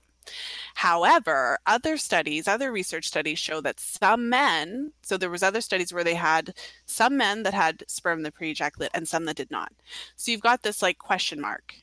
Speaker 2: However, other studies, other research studies show that some men, so there was other studies where they had some men that had sperm in the pre-ejaculate and some that did not. So you've got this like question mark.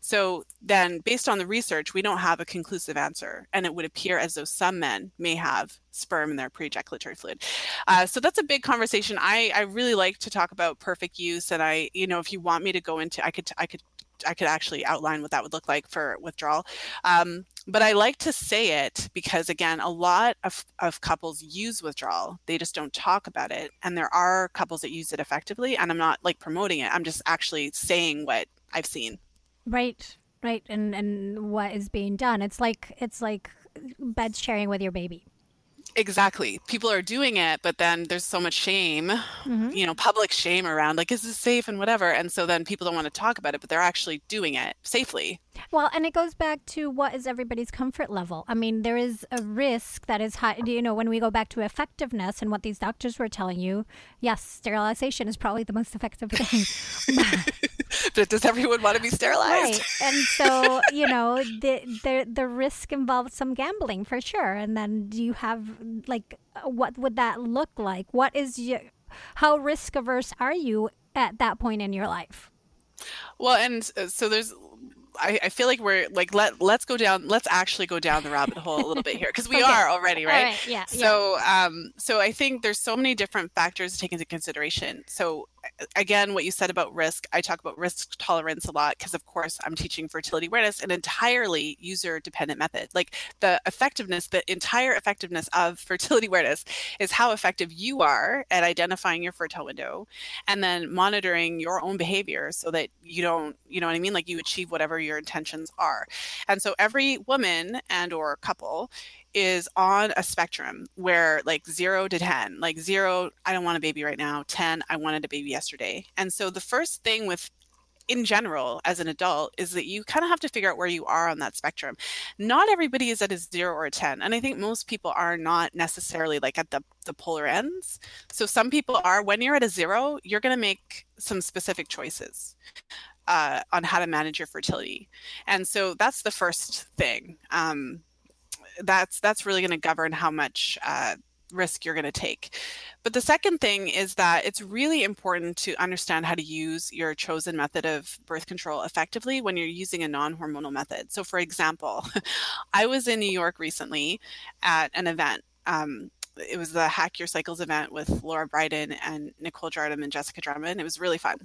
Speaker 2: So then, based on the research, we don't have a conclusive answer, and it would appear as though some men may have sperm in their pre-ejaculatory fluid. Uh, so that's a big conversation. I I really like to talk about perfect use, and I you know if you want me to go into, I could I could I could actually outline what that would look like for withdrawal. Um, but I like to say it because, again, a lot of, of couples use withdrawal. They just don't talk about it. And there are couples that use it effectively. And I'm not like promoting it, I'm just actually saying what I've seen.
Speaker 1: Right, right, and and what is being done. It's like it's like bed sharing with your baby.
Speaker 2: Exactly. People are doing it, but then there's so much shame, mm-hmm. you know, public shame around like, is this safe and whatever. And so then people don't want to talk about it, but they're actually doing it safely.
Speaker 1: Well, and it goes back to what is everybody's comfort level. I mean, there is a risk that is high. You know, when we go back to effectiveness and what these doctors were telling you, yes, sterilization is probably the most effective thing.
Speaker 2: but does everyone want to be sterilized?
Speaker 1: Right. And so, you know, the, the, the risk involves some gambling for sure. And then do you have, like, what would that look like? What is your, how risk averse are you at that point in your life?
Speaker 2: Well, and uh, so there's I, I, feel like we're like let let's go down let's actually go down the rabbit hole a little bit here because we okay. are already right?
Speaker 1: right yeah
Speaker 2: so
Speaker 1: yeah.
Speaker 2: um so i think there's so many different factors to take into consideration so again, what you said about risk, I talk about risk tolerance a lot because, of course, I'm teaching fertility awareness, an entirely user dependent method. Like the effectiveness, the entire effectiveness of fertility awareness is how effective you are at identifying your fertile window and then monitoring your own behavior so that you don't, you know what I mean? Like you achieve whatever your intentions are. And so every woman and or couple is on a spectrum where like zero to 10, like zero, I don't want a baby right now, 10, I wanted a baby yesterday. And so the first thing with in general as an adult is that you kind of have to figure out where you are on that spectrum. Not everybody is at a zero or a 10. And I think most people are not necessarily like at the, the polar ends. So some people are, when you're at a zero, you're going to make some specific choices. Uh, on how to manage your fertility, and so that's the first thing. Um, that's that's really going to govern how much uh, risk you're going to take. But the second thing is that it's really important to understand how to use your chosen method of birth control effectively when you're using a non hormonal method. So, for example, I was in New York recently at an event. Um, it was the Hack Your Cycles event with Lara Briden and Nicole Jardim and Jessica Drummond. It was really fun.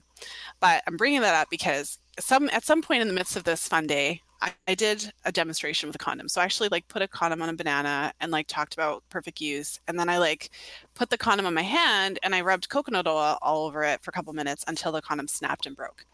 Speaker 2: But I'm bringing that up because some at some point in the midst of this fun day, I, I, did a demonstration with a condom. So I actually like put a condom on a banana and like talked about perfect use. And then I like put the condom on my hand and I rubbed coconut oil all over it for a couple minutes until the condom snapped and broke.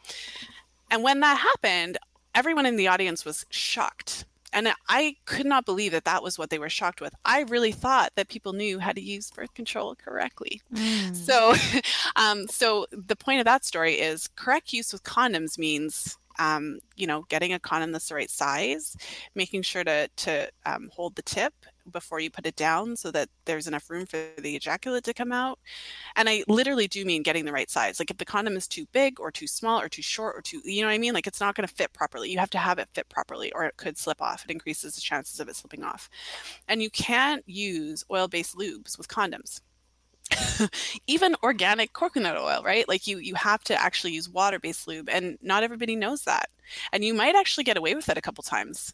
Speaker 2: And when that happened, everyone in the audience was shocked And I could not believe that that was what they were shocked with. I really thought that people knew how to use birth control correctly. Mm. So, um, so the point of that story is correct use with condoms means um, you know, getting a condom that's the right size, making sure to to um, hold the tip before you put it down so that there's enough room for the ejaculate to come out. And I literally do mean getting the right size. Like if the condom is too big or too small or too short or too, you know what I mean? Like it's not going to fit properly. You have to have it fit properly or it could slip off. It increases the chances of it slipping off. And you can't use oil based lubes with condoms. even organic coconut oil right? Like you you have to actually use water-based lube and not everybody knows that. And you might actually get away with it a couple times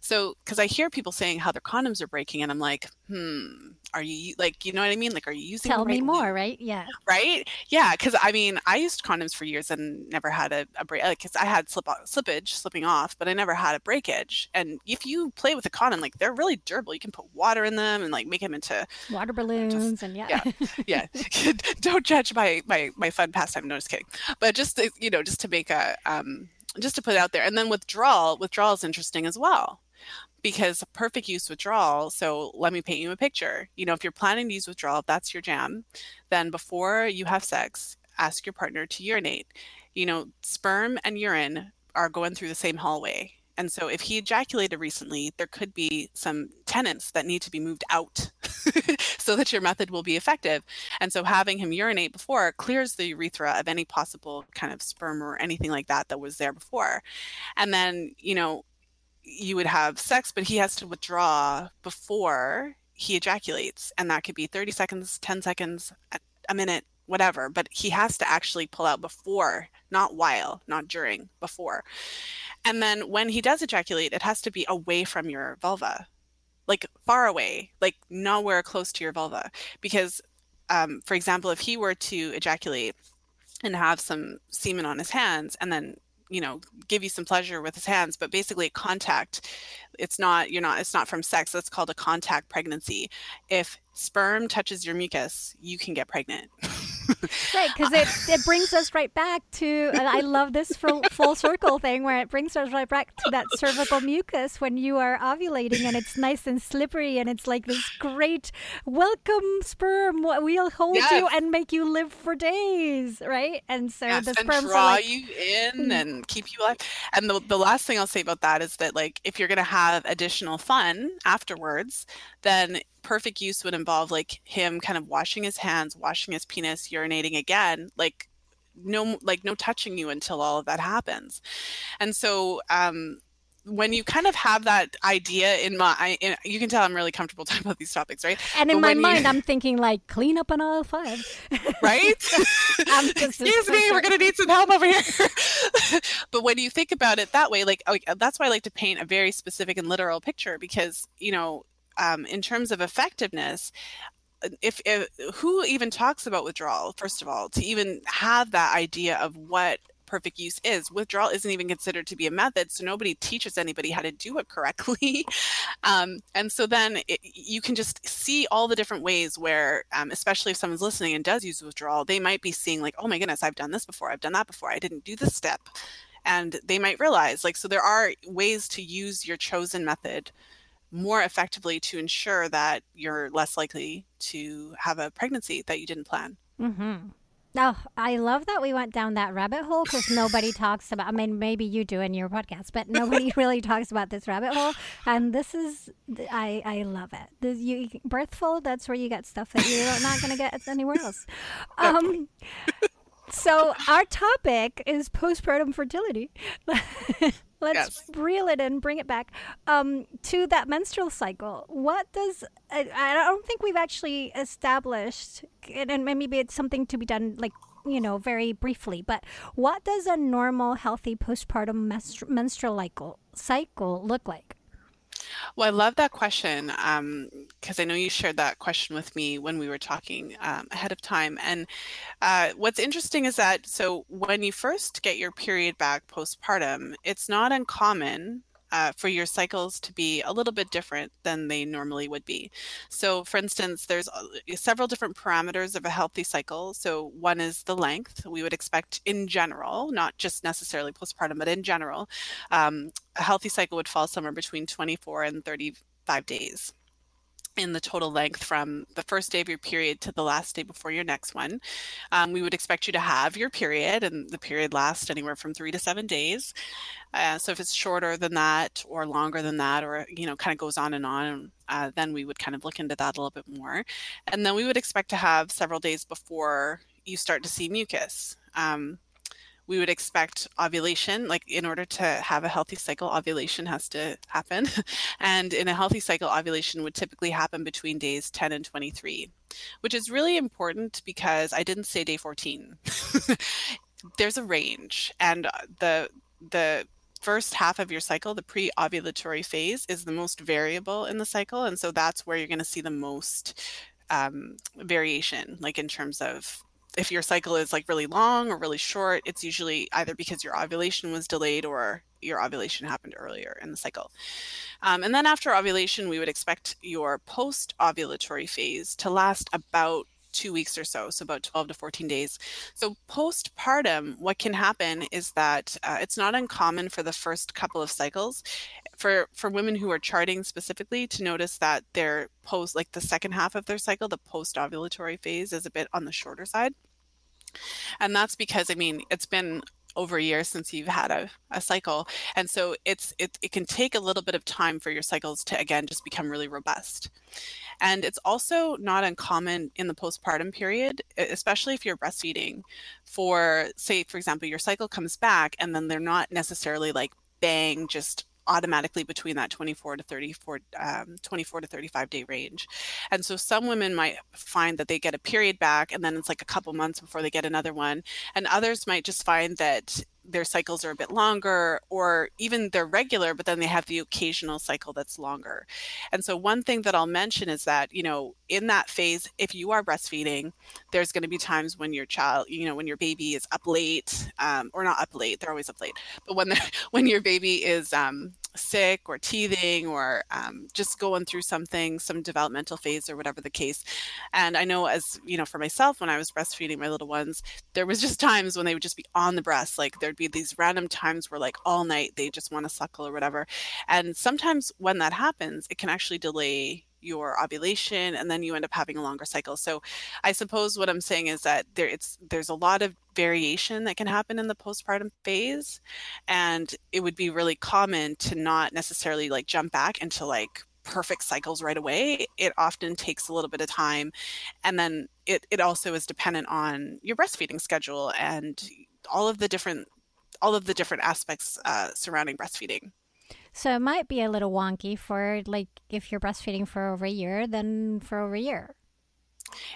Speaker 2: so because i hear people saying how their condoms are breaking and i'm like hmm are you like you know what i mean? Like are you using
Speaker 1: tell
Speaker 2: right
Speaker 1: me more right? Yeah.
Speaker 2: Right? Yeah because i mean i used condoms for years and never had a, a break because i had slip slippage slipping off but i never had a breakage. And if you play with a condom like they're really durable. You can put water in them and like make them into
Speaker 1: water balloons just, and yeah.
Speaker 2: yeah yeah. Don't judge my my my fun pastime. No just kidding. But just you know just to make a um just to put it out there and then withdrawal withdrawal is interesting as well because perfect use withdrawal. So let me paint you a picture. You know, if you're planning to use withdrawal, if that's your jam, then before you have sex, ask your partner to urinate. You know, sperm and urine are going through the same hallway. And so if he ejaculated recently, there could be some tenants that need to be moved out so that your method will be effective. And so having him urinate before clears the urethra of any possible kind of sperm or anything like that that was there before. And then, you know, you would have sex, but he has to withdraw before he ejaculates. And that could be 30 seconds, 10 seconds, a minute, whatever. But he has to actually pull out before, not while, not during, before. And then when he does ejaculate, it has to be away from your vulva, like far away, like nowhere close to your vulva. Because, um, for example, if he were to ejaculate and have some semen on his hands and then you know give you some pleasure with his hands but basically contact it's not you're not it's not from sex that's called a contact pregnancy if sperm touches your mucus you can get pregnant
Speaker 1: right, because it, it brings us right back to, and I love this full, full circle thing where it brings us right back to that cervical mucus when you are ovulating and it's nice and slippery and it's like this great welcome sperm. We'll hold yes. you and make you live for days, right? And so yes, the sperm
Speaker 2: draw
Speaker 1: like,
Speaker 2: you in mm. and keep you alive. And the, the last thing I'll say about that is that, like, if you're going to have additional fun afterwards, then perfect use would involve like him kind of washing his hands, washing his penis, urinating again, like no like no touching you until all of that happens. And so um when you kind of have that idea in my, in, you can tell I'm really comfortable talking about these topics, right?
Speaker 1: And in my mind, you, I'm thinking like clean up on aisle five,
Speaker 2: right? Excuse me, we're gonna need some help over here. but when you think about it that way, like, like that's why I like to paint a very specific and literal picture because you know um, in terms of effectiveness, if, if, who even talks about withdrawal first of all to even have that idea of what perfect use is? Withdrawal isn't even considered to be a method so nobody teaches anybody how to do it correctly. Um, and so then it, you can just see all the different ways where um, especially if someone's listening and does use withdrawal they might be seeing like oh my goodness i've done this before i've done that before i didn't do this step. And they might realize like so there are ways to use your chosen method more effectively to ensure that you're less likely to have a pregnancy that you didn't plan.
Speaker 1: Mm-hmm. Oh, I love that we went down that rabbit hole because nobody talks about. I mean, maybe you do in your podcast, but nobody really talks about this rabbit hole. And this is, I I love it. This, you birthful. That's where you get stuff that you're not going to get anywhere else. Um, so our topic is postpartum fertility. Let's yes. reel it in, bring it back um, to that menstrual cycle. What does I, I don't think we've actually established, and maybe it's something to be done like you know very briefly. But what does a normal, healthy postpartum menstrual cycle cycle look like?
Speaker 2: Well, I love that question because I know you shared that question with me when we were talking um, ahead of time. And uh, what's interesting is that so when you first get your period back postpartum, it's not uncommon uh, for your cycles to be a little bit different than they normally would be. So, for instance, there's uh, several different parameters of a healthy cycle. So, one is the length. We would expect, in general, not just necessarily postpartum, but in general, um, a healthy cycle would fall somewhere between 24 and 35 days in the total length from the first day of your period to the last day before your next one. Um, we would expect you to have your period, and the period lasts anywhere from three to seven days. Uh, so if it's shorter than that, or longer than that, or you know, kind of goes on and on, uh, then we would kind of look into that a little bit more. And then we would expect to have several days before you start to see mucus. Um, we would expect ovulation like in order to have a healthy cycle ovulation has to happen. And in a healthy cycle ovulation would typically happen between days 10 and 23 which is really important because i didn't say day 14 there's a range and uh, the the first half of your cycle the pre-ovulatory phase is the most variable in the cycle and so that's where you're going to see the most um, variation like in terms of if your cycle is like really long or really short, it's usually either because your ovulation was delayed or your ovulation happened earlier in the cycle. Um, and then after ovulation, we would expect your post ovulatory phase to last about two weeks or so, so about 12 to 14 days. So, postpartum, what can happen is that uh, it's not uncommon for the first couple of cycles for for women who are charting specifically to notice that their post like the second half of their cycle the post ovulatory phase is a bit on the shorter side. And that's because i mean it's been over a year since you've had a, a cycle. And so it's it, it can take a little bit of time for your cycles to again just become really robust. And it's also not uncommon in the postpartum period especially if you're breastfeeding for say for example your cycle comes back and then they're not necessarily like bang just automatically between that 24 to 34 um, 24 to 35 day range. And so some women might find that they get a period back and then it's like a couple months before they get another one. And others might just find that their cycles are a bit longer or even they're regular but then they have the occasional cycle that's longer. And so one thing that i'll mention is that you know in that phase if you are breastfeeding there's going to be times when your child you know when your baby is up late um, or not up late they're always up late but when when your baby is um, sick or teething or um, just going through something, some developmental phase or whatever the case. And I know, as you know, for myself, when I was breastfeeding my little ones, there was just times when they would just be on the breast. Like there'd be these random times where, like, all night they just want to suckle or whatever. And sometimes when that happens, it can actually delay your ovulation and then you end up having a longer cycle. So i suppose what i'm saying is that there it's there's a lot of variation that can happen in the postpartum phase and it would be really common to not necessarily like jump back into like perfect cycles right away. It often takes a little bit of time and then it, it also is dependent on your breastfeeding schedule and all of the different all of the different aspects uh, surrounding breastfeeding
Speaker 1: so it might be a little wonky for like if you're breastfeeding for over a year, then for over a year.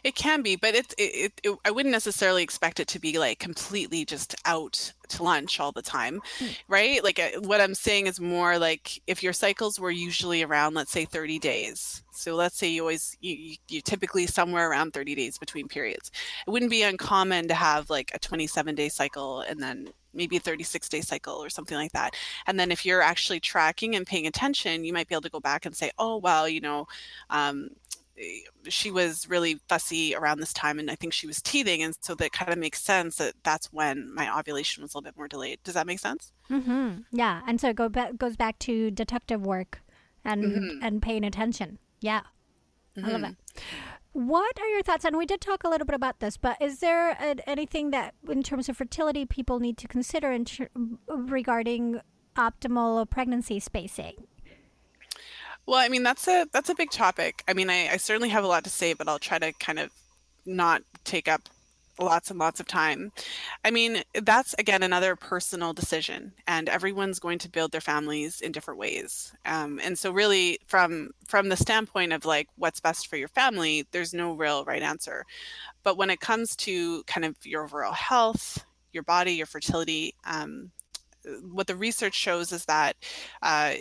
Speaker 2: It can be, but it, it, it, I wouldn't necessarily expect it to be like completely just out to lunch all the time, mm. right? Like uh, what I'm saying is more like if your cycles were usually around, let's say 30 days. So let's say you always, you, you typically somewhere around 30 days between periods. It wouldn't be uncommon to have like a 27 day cycle and then maybe a 36 day cycle or something like that. And then if you're actually tracking and paying attention, you might be able to go back and say, oh, well, you know, um, she was really fussy around this time and I think she was teething. And so that kind of makes sense that that's when my ovulation was a little bit more delayed. Does that make sense?
Speaker 1: Mm-hmm. Yeah. And so it go ba- goes back to detective work and, mm-hmm. and paying attention. Yeah. Mm-hmm. I love mm-hmm. it. What are your thoughts? And we did talk a little bit about this, but is there a, anything that, in terms of fertility, people need to consider in ter- regarding optimal pregnancy spacing?
Speaker 2: Well, I mean that's a that's a big topic. I mean, I, I certainly have a lot to say, but I'll try to kind of not take up lots and lots of time. I mean, that's again another personal decision, and everyone's going to build their families in different ways. Um, and so, really, from from the standpoint of like what's best for your family, there's no real right answer. But when it comes to kind of your overall health, your body, your fertility, um, what the research shows is that uh,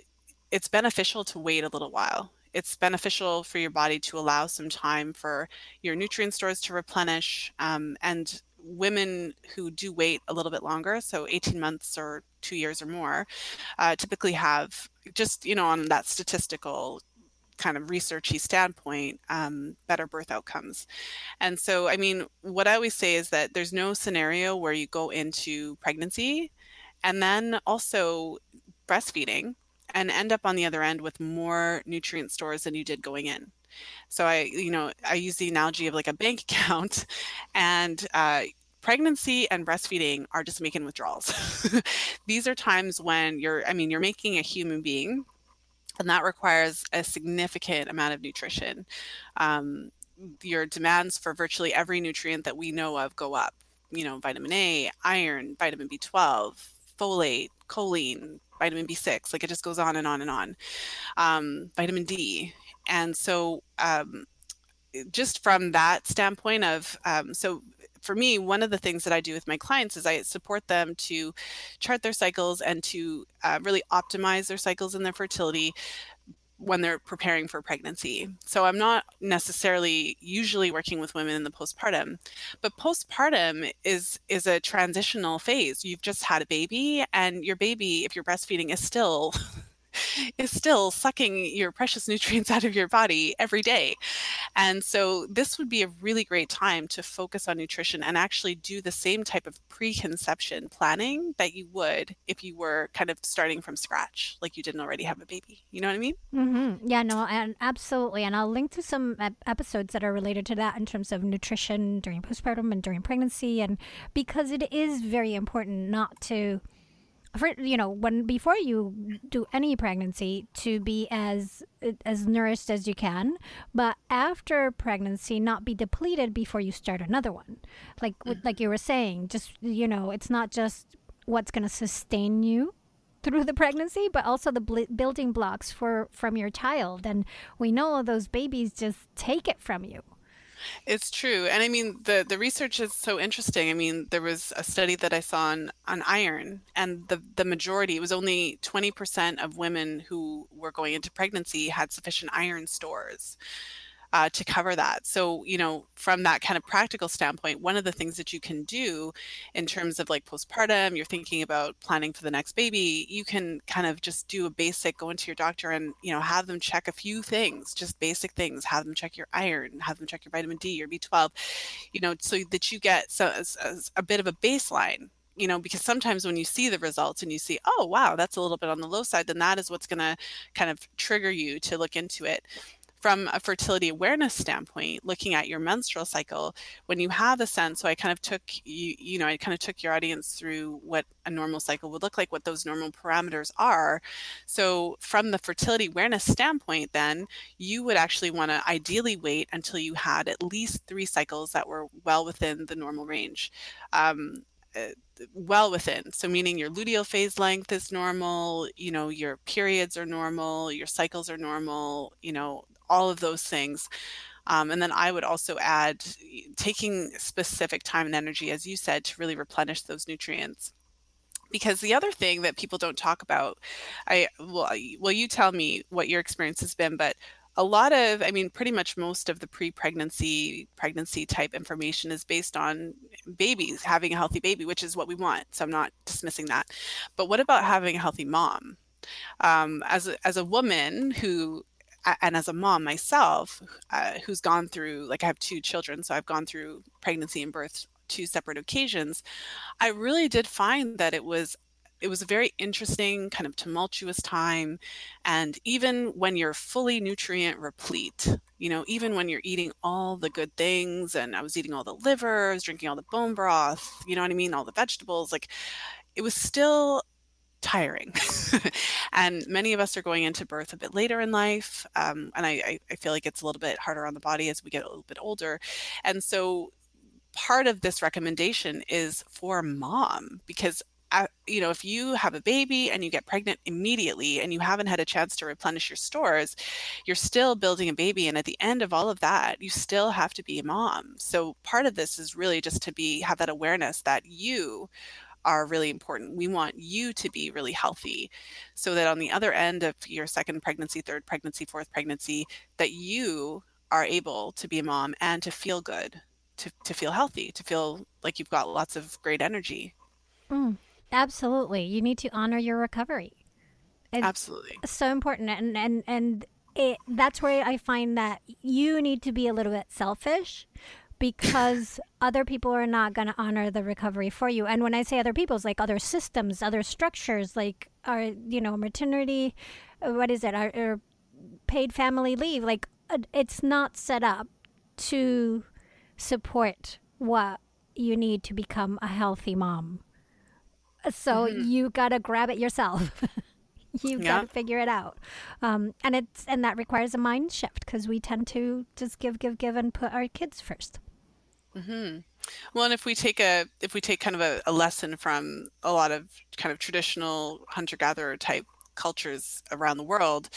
Speaker 2: it's beneficial to wait a little while it's beneficial for your body to allow some time for your nutrient stores to replenish. Um, and women who do wait a little bit longer, so 18 months or two years or more, uh, typically have just, you know, on that statistical kind of researchy standpoint, um, better birth outcomes. And so, I mean, what I always say is that there's no scenario where you go into pregnancy and then also breastfeeding and end up on the other end with more nutrient stores than you did going in. So I, you know, I use the analogy of like a bank account, and uh, pregnancy and breastfeeding are just making withdrawals. These are times when you're, I mean, you're making a human being, and that requires a significant amount of nutrition. Um, your demands for virtually every nutrient that we know of go up. You know, vitamin A, iron, vitamin B12, folate, choline, vitamin B6. Like it just goes on and on and on. Um, vitamin D, and so um, just from that standpoint of um, so for me one of the things that i do with my clients is i support them to chart their cycles and to uh, really optimize their cycles and their fertility when they're preparing for pregnancy. So I'm not necessarily usually working with women in the postpartum, but postpartum is is a transitional phase. You've just had a baby and your baby if you're breastfeeding is still is still sucking your precious nutrients out of your body every day. And so this would be a really great time to focus on nutrition and actually do the same type of preconception planning that you would if you were kind of starting from scratch, like you didn't already have a baby. You know what I mean?
Speaker 1: Mm-hmm. Yeah, no, and absolutely. And I'll link to some episodes that are related to that in terms of nutrition during postpartum and during pregnancy. And because it is very important not to for you know when before you do any pregnancy to be as as nourished as you can but after pregnancy not be depleted before you start another one like mm-hmm. like you were saying just you know it's not just what's going to sustain you through the pregnancy but also the bl- building blocks for from your child and we know those babies just take it from you
Speaker 2: it's true. And I mean the the research is so interesting. I mean, there was a study that I saw on on iron and the the majority, it was only 20% of women who were going into pregnancy had sufficient iron stores uh, to cover that. So, you know, from that kind of practical standpoint, one of the things that you can do in terms of like postpartum, you're thinking about planning for the next baby, you can kind of just do a basic go into your doctor and, you know, have them check a few things, just basic things, have them check your iron, have them check your vitamin D, your B12, you know, so that you get so, as, as a bit of a baseline you know because sometimes when you see the results and you see oh wow that's a little bit on the low side then that is what's going to kind of trigger you to look into it from a fertility awareness standpoint, looking at your menstrual cycle, when you have a sense, so I kind of took you, you know, I kind of took your audience through what a normal cycle would look like, what those normal parameters are. So from the fertility awareness standpoint, then you would actually want to ideally wait until you had at least three cycles that were well within the normal range. Um, uh, well within. So meaning your luteal phase length is normal, you know, your periods are normal, your cycles are normal, you know, all of those things. Um, and then I would also add taking specific time and energy, as you said, to really replenish those nutrients. Because the other thing that people don't talk about, I well, well, you tell me what your experience has been, but a lot of, I mean, pretty much most of the pre-pregnancy, pregnancy type information is based on babies having a healthy baby, which is what we want. So I'm not dismissing that. But what about having a healthy mom? Um, as a, as a woman who and as a mom myself uh, who's gone through like i have two children so i've gone through pregnancy and birth two separate occasions i really did find that it was it was a very interesting kind of tumultuous time and even when you're fully nutrient replete you know even when you're eating all the good things and i was eating all the liver i was drinking all the bone broth you know what i mean all the vegetables like it was still tiring. and many of us are going into birth a bit later in life. Um, and I, I feel like it's a little bit harder on the body as we get a little bit older. And so part of this recommendation is for mom because uh, you know, if you have a baby and you get pregnant immediately and you haven't had a chance to replenish your stores, you're still building a baby. And at the end of all of that, you still have to be a mom. So part of this is really just to be have that awareness that you are really important. We want you to be really healthy so that on the other end of your second pregnancy, third pregnancy, fourth pregnancy, that you are able to be a mom and to feel good to, to feel healthy, to feel like you've got lots of great energy.
Speaker 1: Mm, absolutely. You need to honor your recovery.
Speaker 2: It's absolutely.
Speaker 1: So important. And, and, and it, that's where I find that you need to be a little bit selfish because other people are not going to honor the recovery for you. And when I say other people, it's like other systems, other structures, like our, you know, maternity, uh, what is it, our, our paid family leave. Like uh, it's not set up to support what you need to become a healthy mom. So mm-hmm. you got to grab it yourself. you yeah. got to figure it out. Um, and it's and that requires a mind shift because we tend to just give, give, give, and put our kids 1st
Speaker 2: mm-hmm. Well, and if we take a if we take kind of a, a lesson from a lot of kind of traditional hunter gatherer type cultures around the world,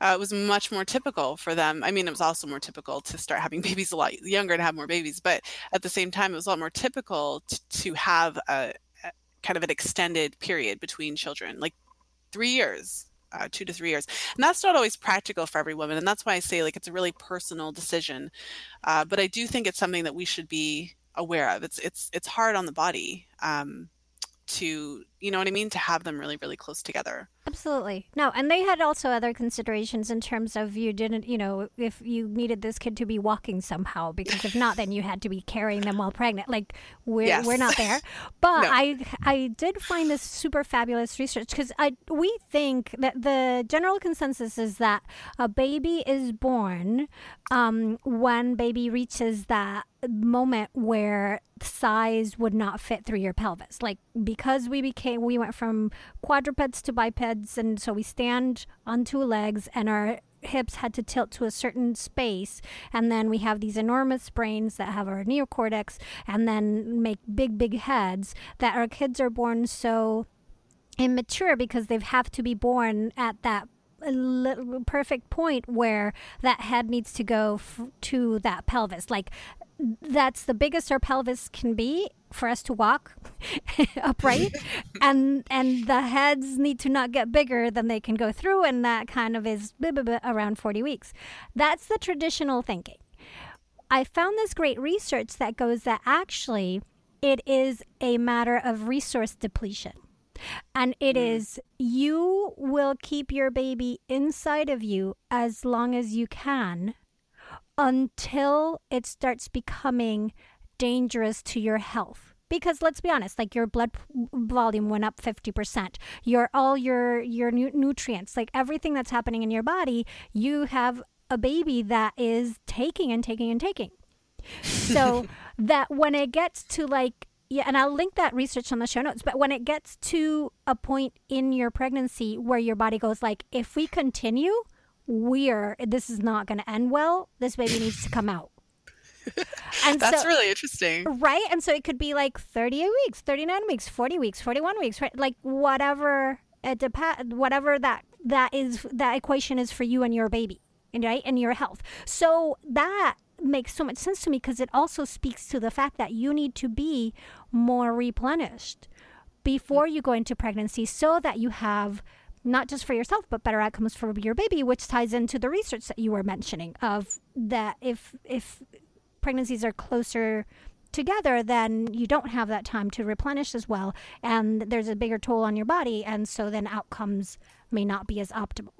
Speaker 2: uh, it was much more typical for them. I mean, it was also more typical to start having babies a lot younger and have more babies, but at the same time, it was a lot more typical to, to have a, a kind of an extended period between children, like three years, uh, two to three years. And that's not always practical for every woman. And that's why I say like it's a really personal decision. Uh, but I do think it's something that we should be aware of. It's it's it's hard on the body. Um, to you know what i mean to have them really really close together
Speaker 1: absolutely no and they had also other considerations in terms of you didn't you know if you needed this kid to be walking somehow because if not then you had to be carrying them while pregnant like we're, yes. we're not there but no. i i did find this super fabulous research because i we think that the general consensus is that a baby is born um, when baby reaches that moment where size would not fit through your pelvis. Like because we became we went from quadrupeds to bipeds and so we stand on two legs and our hips had to tilt to a certain space and then we have these enormous brains that have our neocortex and then make big big heads that our kids are born so immature because they have to be born at that perfect point where that head needs to go f- to that pelvis. Like that's the biggest our pelvis can be for us to walk upright. And and the heads need to not get bigger than they can go through and that kind of is around 40 weeks. That's the traditional thinking. I found this great research that goes that actually it is a matter of resource depletion and it mm. is you will keep your baby inside of you as long as you can until it starts becoming dangerous to your health. Because let's be honest like your blood volume went up 50% your all your your nu- nutrients like everything that's happening in your body you have a baby that is taking and taking and taking. So that when it gets to like yeah and i'll link that research on the show notes but when it gets to a point in your pregnancy where your body goes like if we continue we're this is not going to end well. This baby needs to come out.
Speaker 2: And That's so, really interesting.
Speaker 1: Right? And so it could be like 38 weeks, 39 weeks, 40 weeks, 41 weeks, right? Like whatever it depends whatever that that is that equation is for you and your baby, right? And your health. So that makes so much sense to me because it also speaks to the fact that you need to be more replenished before mm. you go into pregnancy so that you have not just for yourself but better outcomes for your baby which ties into the research that you were mentioning of that if if pregnancies are closer together then you don't have that time to replenish as well and there's a bigger toll on your body and so then outcomes may not be as optimal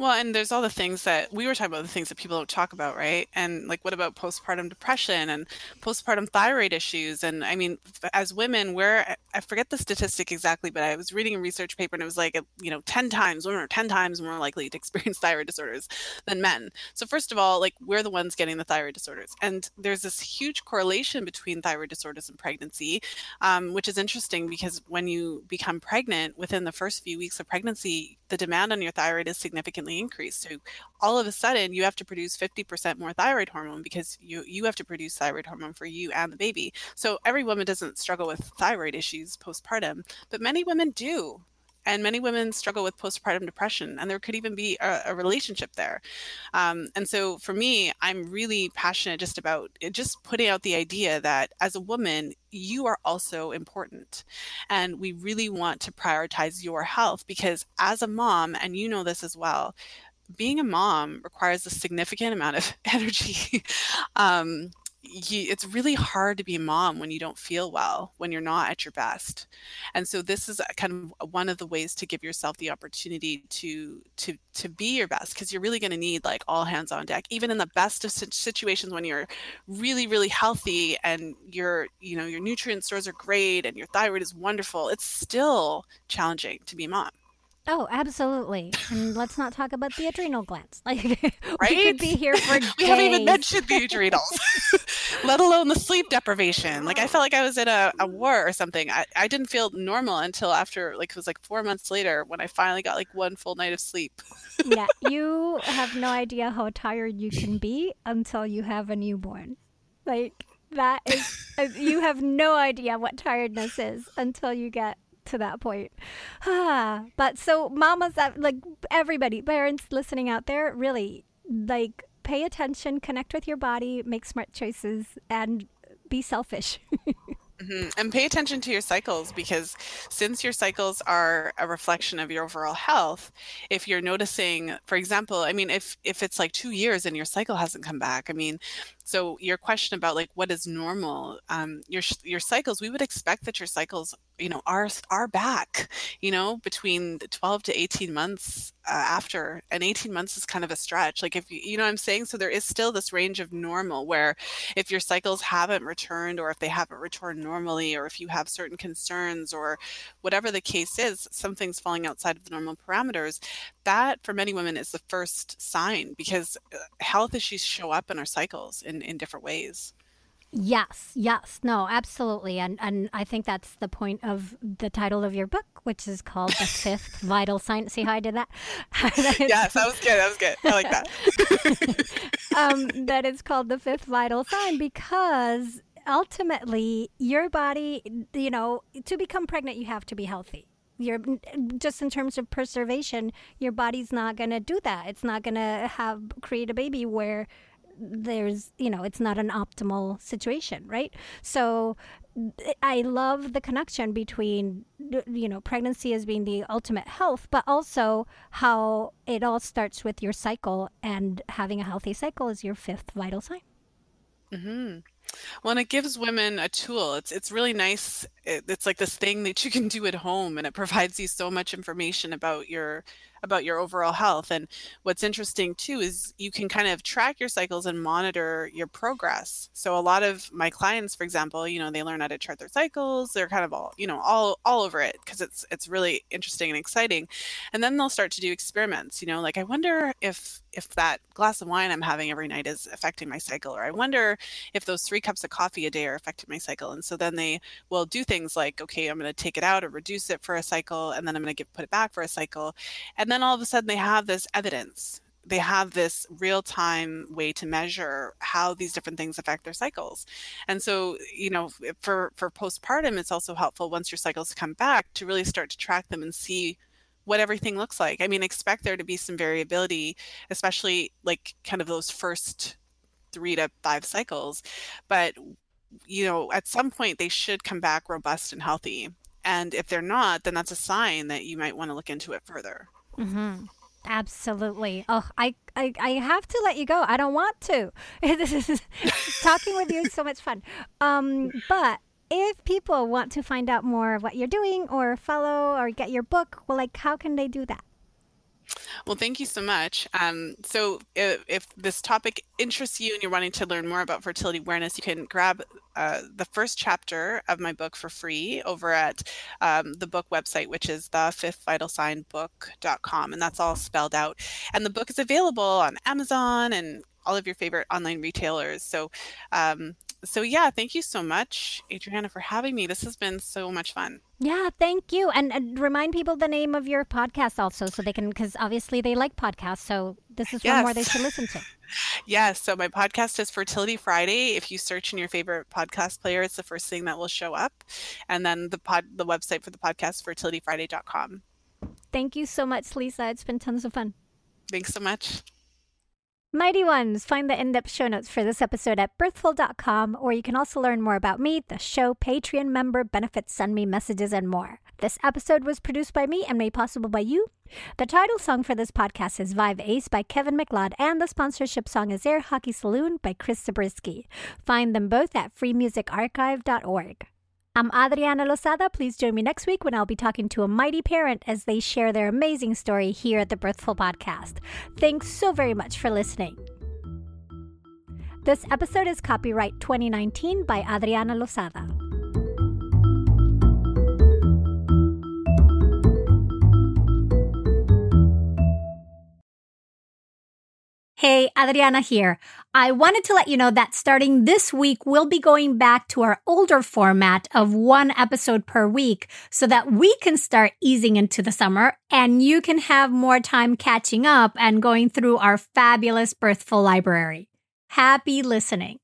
Speaker 2: well, and there's all the things that we were talking about, the things that people don't talk about, right? And like, what about postpartum depression and postpartum thyroid issues? And I mean, as women, we're, I forget the statistic exactly, but I was reading a research paper and it was like, you know, 10 times, women are 10 times more likely to experience thyroid disorders than men. So, first of all, like, we're the ones getting the thyroid disorders. And there's this huge correlation between thyroid disorders and pregnancy, um, which is interesting because when you become pregnant, within the first few weeks of pregnancy, the demand on your thyroid is significantly increased. So all of a sudden you have to produce 50% more thyroid hormone because you you have to produce thyroid hormone for you and the baby. So every woman doesn't struggle with thyroid issues postpartum, but many women do and many women struggle with postpartum depression and there could even be a, a relationship there. Um, and so for me i'm really passionate just about just putting out the idea that as a woman you are also important. And we really want to prioritize your health because as a mom and you know this as well being a mom requires a significant amount of energy. Um, you, it's really hard to be a mom when you don't feel well, when you're not at your best. And so this is uh, kind of uh, one of the ways to give yourself the opportunity to to to be your best because you're really going to need like all hands on deck. Even in the best of situations when you're really really healthy and your you know your nutrient stores are great and your thyroid is wonderful, it's still challenging to be a mom.
Speaker 1: Oh, absolutely. And let's not talk about the adrenal glands. Like,
Speaker 2: right?
Speaker 1: we could be here for days.
Speaker 2: we haven't even mentioned the adrenals, let alone the sleep deprivation. Like, I felt like I was in a, a war or something. I, I didn't feel normal until after, like, it was like four months later when I finally got like one full night of sleep.
Speaker 1: yeah, you have no idea how tired you can be until you have a newborn. Like, that is, uh, you have no idea what tiredness is until you get to that point. but so mamas like everybody, parents listening out there, really like pay attention, connect with your body, make smart choices and be selfish.
Speaker 2: Mm-hmm. And pay attention to your cycles because since your cycles are a reflection of your overall health, if you're noticing, for example, I mean, if if it's like two years and your cycle hasn't come back, I mean, so your question about like what is normal, um, your your cycles, we would expect that your cycles, you know, are are back, you know, between 12 to 18 months uh, after, and 18 months is kind of a stretch. Like if you, you know, I'm saying, so there is still this range of normal where if your cycles haven't returned or if they haven't returned normally or if you have certain concerns or whatever the case is, something's falling outside of the normal parameters, that for many women is the first sign because uh, health issues show up in our cycles in, in different ways.
Speaker 1: Yes, yes, no, absolutely, and and I think that's the point of the title of your book, which is called "The Fifth Vital Sign." See how I did that?
Speaker 2: yes, that was good. That was good. I like that.
Speaker 1: um, that it's called the fifth vital sign because ultimately your body, you know, to become pregnant, you have to be healthy. You're just in terms of preservation, your body's not going to do that. It's not going to have create a baby where there's you know it's not an optimal situation right so i love the connection between you know pregnancy as being the ultimate health but also how it all starts with your cycle and having a healthy cycle is your fifth vital sign
Speaker 2: mm-hmm. Well, and it gives women a tool. It's it's really nice. It, it's like this thing that you can do at home, and it provides you so much information about your about your overall health. And what's interesting too is you can kind of track your cycles and monitor your progress. So a lot of my clients, for example, you know, they learn how to chart their cycles. They're kind of all, you know, all all over it because it's it's really interesting and exciting. And then they'll start to do experiments, you know, like I wonder if if that glass of wine I'm having every night is affecting my cycle, or I wonder if those three cups of coffee a day are affecting my cycle. And so then they will do things like, okay, I'm going to take it out or reduce it for a cycle, and then I'm going to get put it back for a cycle. And then all of a sudden they have this evidence they have this real time way to measure how these different things affect their cycles. And so, you know, for for postpartum it's also helpful once your cycles come back to really start to track them and see what everything looks like. I mean, expect there to be some variability, especially like kind of those first 3 to 5 cycles, but you know, at some point they should come back robust and healthy. And if they're not, then that's a sign that you might want to look into it further.
Speaker 1: Mm-hmm. Absolutely. Oh, I, I, I have to let you go. I don't want to. this is talking with you is so much fun. Um, but if people want to find out more of what you're doing, or follow, or get your book, well, like, how can they do that?
Speaker 2: Well, thank you so much. Um, so, if, if, this topic interests you and you're wanting to learn more about fertility awareness, you can grab uh, the first chapter of my book for free over at um, the book website, which is the. And that's all spelled out. And the book is available on Amazon and all of your favorite online retailers. So, um, so yeah, thank you so much, Adriana, for having me. This has been so much fun.
Speaker 1: Yeah, thank you. And, and remind people the name of your podcast also so they can, because obviously they like podcasts. So this is yes. one more they should listen to.
Speaker 2: yes. So my podcast is Fertility Friday. If you search in your favorite podcast player, it's the first thing that will show up. And then the pod, the website for the podcast, fertilityfriday.com.
Speaker 1: Thank you so much, Lisa. It's been tons of fun.
Speaker 2: Thanks so much.
Speaker 1: Mighty Ones, find the in depth show notes for this episode at birthful.com, or you can also learn more about me, the show, Patreon member, benefits, send me messages, and more. This episode was produced by me and made possible by you. The title song for this podcast is Vibe Ace by Kevin MacLeod, and the sponsorship song is Air Hockey Saloon by Chris Zabriskie. Find them both at freemusicarchive.org. I'm Adriana Lozada. Please join me next week when I'll be talking to a mighty parent as they share their amazing story here at the Birthful Podcast. Thanks so very much for listening. This episode is copyright 2019 by Adriana Lozada. Hey, Adriana here. I wanted to let you know that starting this week, we'll be going back to our older format of one episode per week so that we can start easing into the summer and you can have more time catching up and going through our fabulous Birthful library. Happy listening.